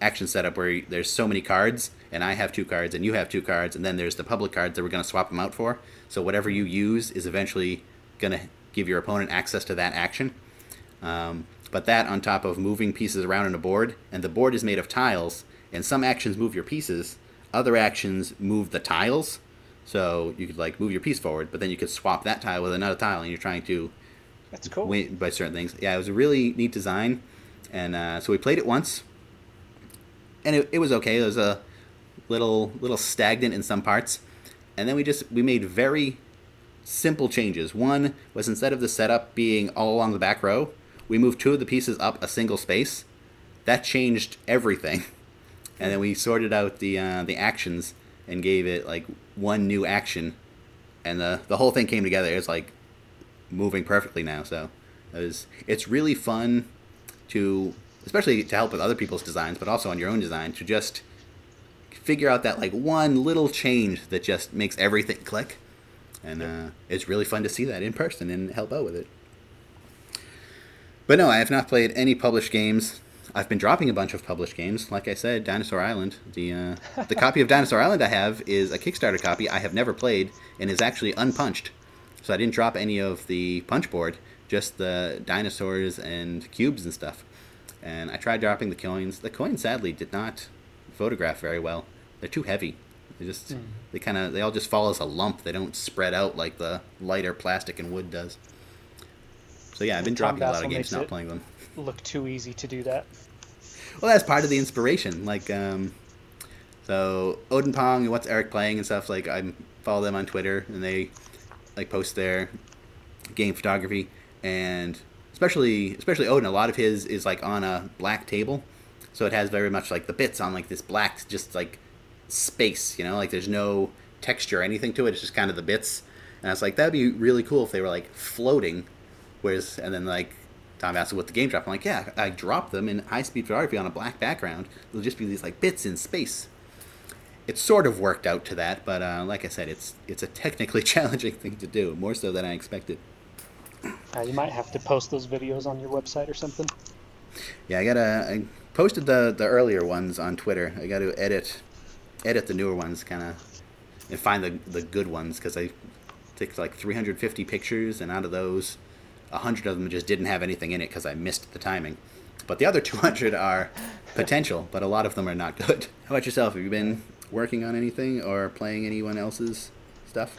action setup where there's so many cards, and I have two cards, and you have two cards, and then there's the public cards that we're going to swap them out for. So whatever you use is eventually going to give your opponent access to that action. Um, but that on top of moving pieces around on a board, and the board is made of tiles, and some actions move your pieces, other actions move the tiles. So you could like move your piece forward, but then you could swap that tile with another tile, and you're trying to That's cool. win by certain things. Yeah, it was a really neat design, and uh, so we played it once, and it, it was okay. It was a little little stagnant in some parts, and then we just we made very simple changes. One was instead of the setup being all along the back row, we moved two of the pieces up a single space. That changed everything, and then we sorted out the uh, the actions and gave it like one new action, and the the whole thing came together. It's like moving perfectly now. So it was, it's really fun to, especially to help with other people's designs, but also on your own design, to just figure out that like one little change that just makes everything click. And uh, it's really fun to see that in person and help out with it. But no, I have not played any published games. I've been dropping a bunch of published games. Like I said, Dinosaur Island. The uh, the copy of Dinosaur Island I have is a Kickstarter copy I have never played and is actually unpunched. So I didn't drop any of the punch board, just the dinosaurs and cubes and stuff. And I tried dropping the coins. The coins sadly did not photograph very well. They're too heavy. They just Hmm. they kind of they all just fall as a lump. They don't spread out like the lighter plastic and wood does. So yeah, I've been dropping a lot of games, not playing them. Look too easy to do that. Well, that's part of the inspiration. Like, um, so Odin Pong and what's Eric playing and stuff. Like, I follow them on Twitter and they like post their game photography and especially especially Odin. A lot of his is like on a black table, so it has very much like the bits on like this black just like space. You know, like there's no texture or anything to it. It's just kind of the bits. And I was like, that'd be really cool if they were like floating Whereas, and then like Tom asked what the game drop, I'm like, yeah, I dropped them in high speed photography on a black background. It'll just be these like bits in space. It sort of worked out to that, but uh, like I said, it's it's a technically challenging thing to do, more so than I expected. Uh, you might have to post those videos on your website or something. Yeah, I gotta. I posted the the earlier ones on Twitter. I got to edit edit the newer ones, kind of, and find the the good ones because I took like 350 pictures, and out of those, 100 of them just didn't have anything in it because I missed the timing. But the other 200 are potential, but a lot of them are not good. How about yourself? Have you been working on anything or playing anyone else's stuff?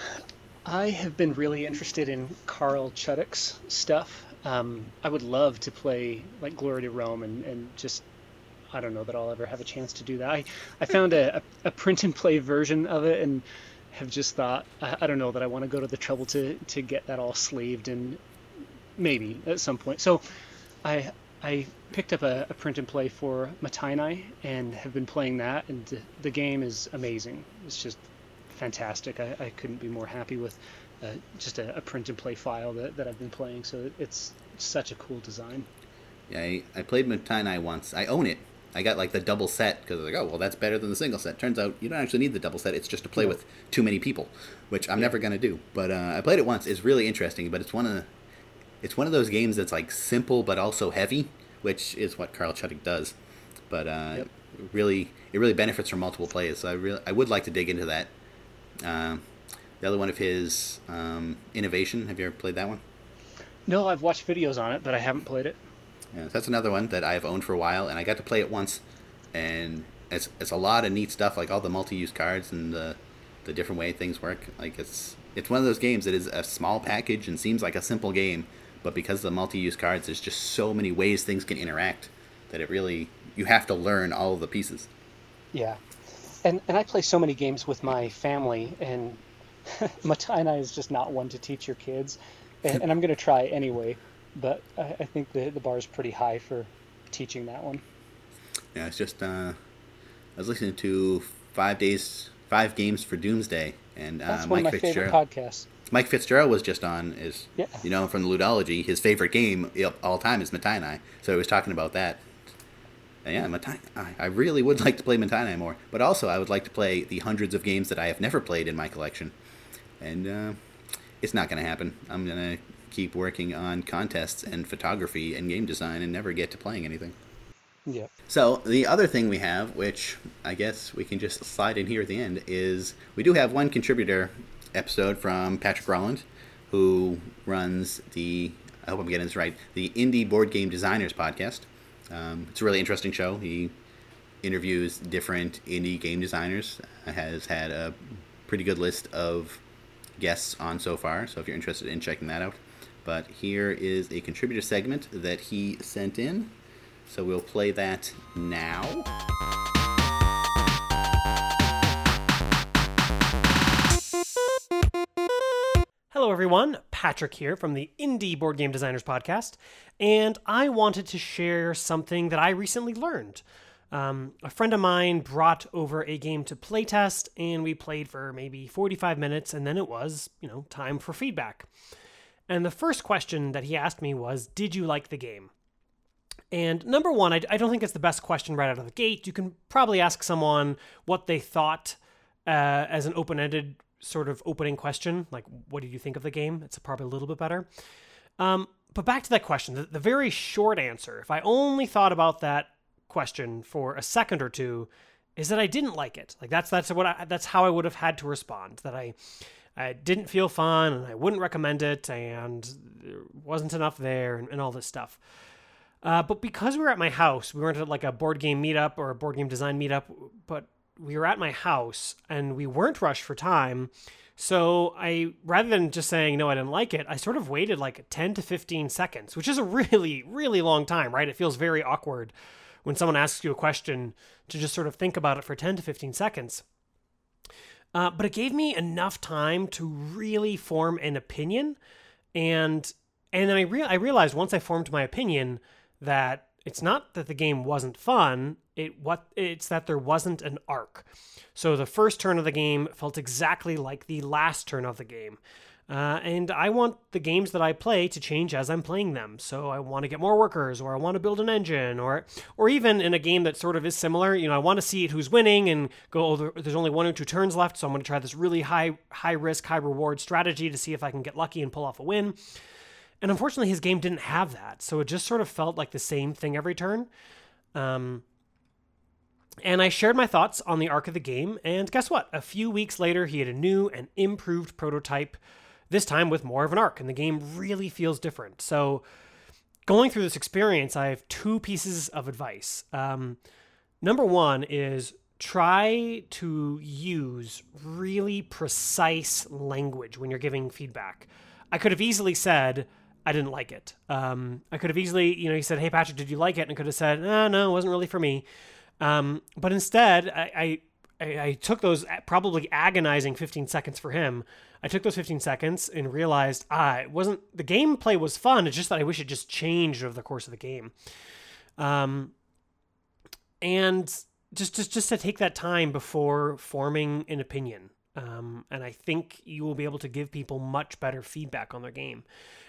I have been really interested in Carl Chudyk's stuff. Um, I would love to play like Glory to Rome and, and just I don't know that I'll ever have a chance to do that. I, I found a, a, print and play version of it and have just thought I, I don't know that I want to go to the trouble to, to get that all sleeved and maybe at some point. So I I picked up a, a print and play for Mottainai and have been playing that and the, game is amazing. It's just fantastic. I, I couldn't be more happy with uh, just a, a print and play file that, that I've been playing. So it's such a cool design. Yeah, I, I played Mottainai once. I own it. I got like the double set because I was like, oh, well, that's better than the single set. Turns out you don't actually need the double set. It's just to play No. with too many people, which I'm never gonna do. But uh, I played it once. It's really interesting, but it's one of the, it's one of those games that's like simple but also heavy, which is what Carl Chudyk does. But uh, Yep. really, it really benefits from multiple players. So I really, I would like to dig into that. Um the other one of his um, innovation. Have you ever played that one? No, I've watched videos on it, but I haven't played it. Yeah, that's another one that I've owned for a while, and I got to play it once, and it's it's a lot of neat stuff, like all the multi-use cards and the the different way things work. Like it's it's one of those games that is a small package and seems like a simple game, but because of the multi-use cards, there's just so many ways things can interact that it really you have to learn all of the pieces. Yeah, and and I play so many games with my family, and Mottainai is just not one to teach your kids, and, and I'm gonna try anyway. But I, I think the the bar is pretty high for teaching that one. Yeah, it's just uh, I was listening to five days, five games for Doomsday, and uh, That's one Mike of my favorite Fitzgerald. podcasts. Mike Fitzgerald was just on is Yeah. you know from the Ludology. His favorite game of all time is Mottainai, so he was talking about that. And yeah, Matai, I, really would like to play Mottainai more, but also I would like to play the hundreds of games that I have never played in my collection, and uh, it's not going to happen. I'm going to keep working on contests and photography and game design and never get to playing anything. Yeah. So the other thing we have, which I guess we can just slide in here at the end, is we do have one contributor episode from Patrick Rauland, who runs the I hope I'm getting this right, the Indie Board Game Designers podcast. Um, it's a really interesting show. He interviews different indie game designers. Has had a pretty good list of guests on so far. So if you're interested in checking that out, but here is a contributor segment that he sent in. So we'll play that now. Hello, everyone. Patrick here from the Indie Board Game Designers Podcast, and I wanted to share something that I recently learned. Um, a friend of mine brought over a game to playtest, and we played for maybe 45 minutes, and then it was, you know, time for feedback. And the first question that he asked me was, Did you like the game? And number one, I, I don't think it's the best question right out of the gate. You can probably ask someone what they thought uh, as an open ended sort of opening question, like, What did you think of the game? It's probably a little bit better. Um, but back to that question, the, the very short answer, if I only thought about that question for a second or two is that I didn't like it. Like that's that's what I, that's how I would have had to respond. That I I didn't feel fun and I wouldn't recommend it and there wasn't enough there and, and all this stuff. Uh, but because we were at my house, we weren't at like a board game meetup or a board game design meetup, but we were at my house and we weren't rushed for time. So I, rather than just saying no, I didn't like it, I sort of waited like 10 to 15 seconds, which is a really, really long time, right? It feels very awkward when someone asks you a question to just sort of think about it for 10 to 15 seconds. Uh, but it gave me enough time to really form an opinion, and and then I re- I realized once I formed my opinion that it's not that the game wasn't fun. It what it's that there wasn't an arc. So the first turn of the game felt exactly like the last turn of the game. Uh, and I want the games that I play to change as I'm playing them. So I want to get more workers, or I want to build an engine, or or even in a game that sort of is similar, you know, I want to see who's winning and go. Oh, there's only one or two turns left, so I'm going to try this really high high risk, high reward strategy to see if I can get lucky and pull off a win. And unfortunately, his game didn't have that, so it just sort of felt like the same thing every turn. Um, and I shared my thoughts on the arc of the game, and guess what? A few weeks later, he had a new and improved prototype this time with more of an arc, and the game really feels different. So, going through this experience, I have two pieces of advice. Um, number one is try to use really precise language when you're giving feedback. I could have easily said, I didn't like it. Um, I could have easily, you know, he said, Hey, Patrick, did you like it? And I could have said, oh, No, it wasn't really for me. Um, but instead, I, I, I took those probably agonizing 15 seconds for him I took those 15 seconds and realized ah, it wasn't the gameplay was fun. It's just that I wish it just changed over the course of the game. Um, and just just just to take that time before forming an opinion. Um, and I think you will be able to give people much better feedback on their game.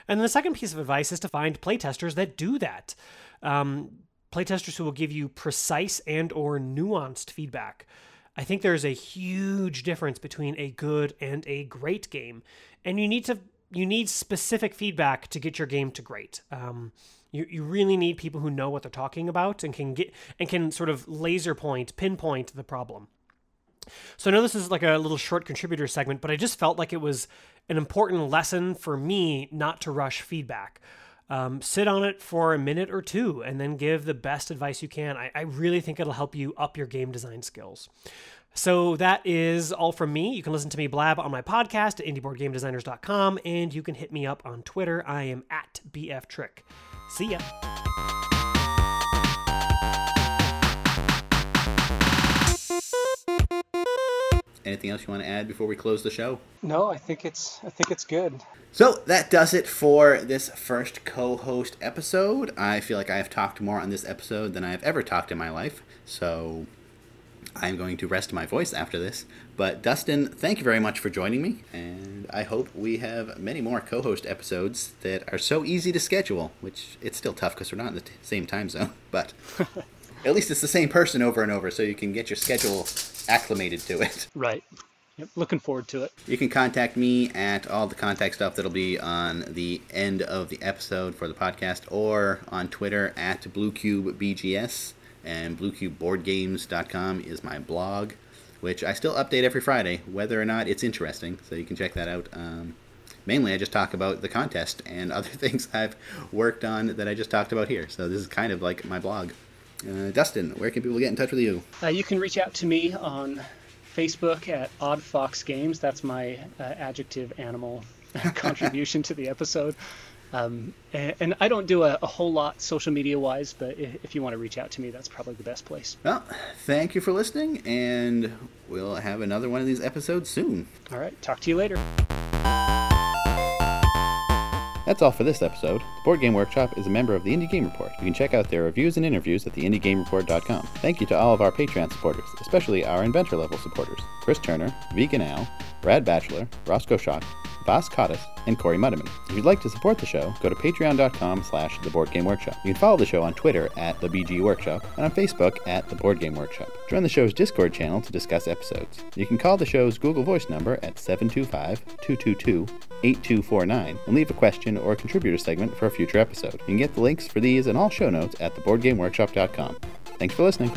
And the second piece of advice is to find playtesters that do that. Um, playtesters who will give you precise and or nuanced feedback. I think there's a huge difference between a good and a great game, and you need to you need specific feedback to get your game to great. Um, you, you really need people who know what they're talking about and can get and can sort of laser point, pinpoint the problem. So I know this is like a little short contributor segment, but I just felt like it was an important lesson for me not to rush feedback. Um, sit on it for a minute or two and then give the best advice you can. I, I really think it'll help you up your game design skills. So that is all from me. You can listen to me blab on my podcast at indieboardgamedesigners.com and you can hit me up on Twitter. I am at BFTrick. See ya. Anything else you want to add before we close the show? No, I think it's I think it's good. So that does it for this first co-host episode. I feel like I have talked more on this episode than I have ever talked in my life. So I'm going to rest my voice after this. But Dustin, thank you very much for joining me, and I hope we have many more co-host episodes that are so easy to schedule. Which it's still tough because we're not in the t- same time zone, but at least it's the same person over and over, so you can get your schedule acclimated to it. Right. Yep, looking forward to it. You can contact me at all the contact stuff that'll be on the end of the episode for the podcast or on Twitter at BlueCubeBGS. And BlueCubeBoardGames.com is my blog, which I still update every Friday, whether or not it's interesting. So you can check that out. Um, mainly, I just talk about the contest and other things I've worked on that I just talked about here. So this is kind of like my blog. Uh, Dustin, where can people get in touch with you? Uh, you can reach out to me on Facebook at Odd Fox Games. That's my uh, adjective animal contribution to the episode. Um, and, and, I don't do a, a, whole lot social media wise, but if you want to reach out to me, that's probably the best place. Well, thank you for listening, and we'll have another one of these episodes soon. All right, talk to you later. That's all for this episode. The Board Game Workshop is a member of the Indie Game Report. You can check out their reviews and interviews at theindiegamereport.com. Thank you to all of our Patreon supporters, especially our inventor level supporters Chris Turner, Vegan Al, Brad Bachelor, Rosco Schock, Vas Kottas, and Cory Muddiman. If you'd like to support the show, go to patreon.com slash the Board Game Workshop. You can follow the show on Twitter at the BG Workshop and on Facebook at the Board Game Workshop. Join the show's Discord channel to discuss episodes. You can call the show's Google Voice number at 725-222-8249 and leave a question or a contributor segment for a future episode. You can get the links for these and all show notes at theboardgameworkshop.com. Thanks for listening.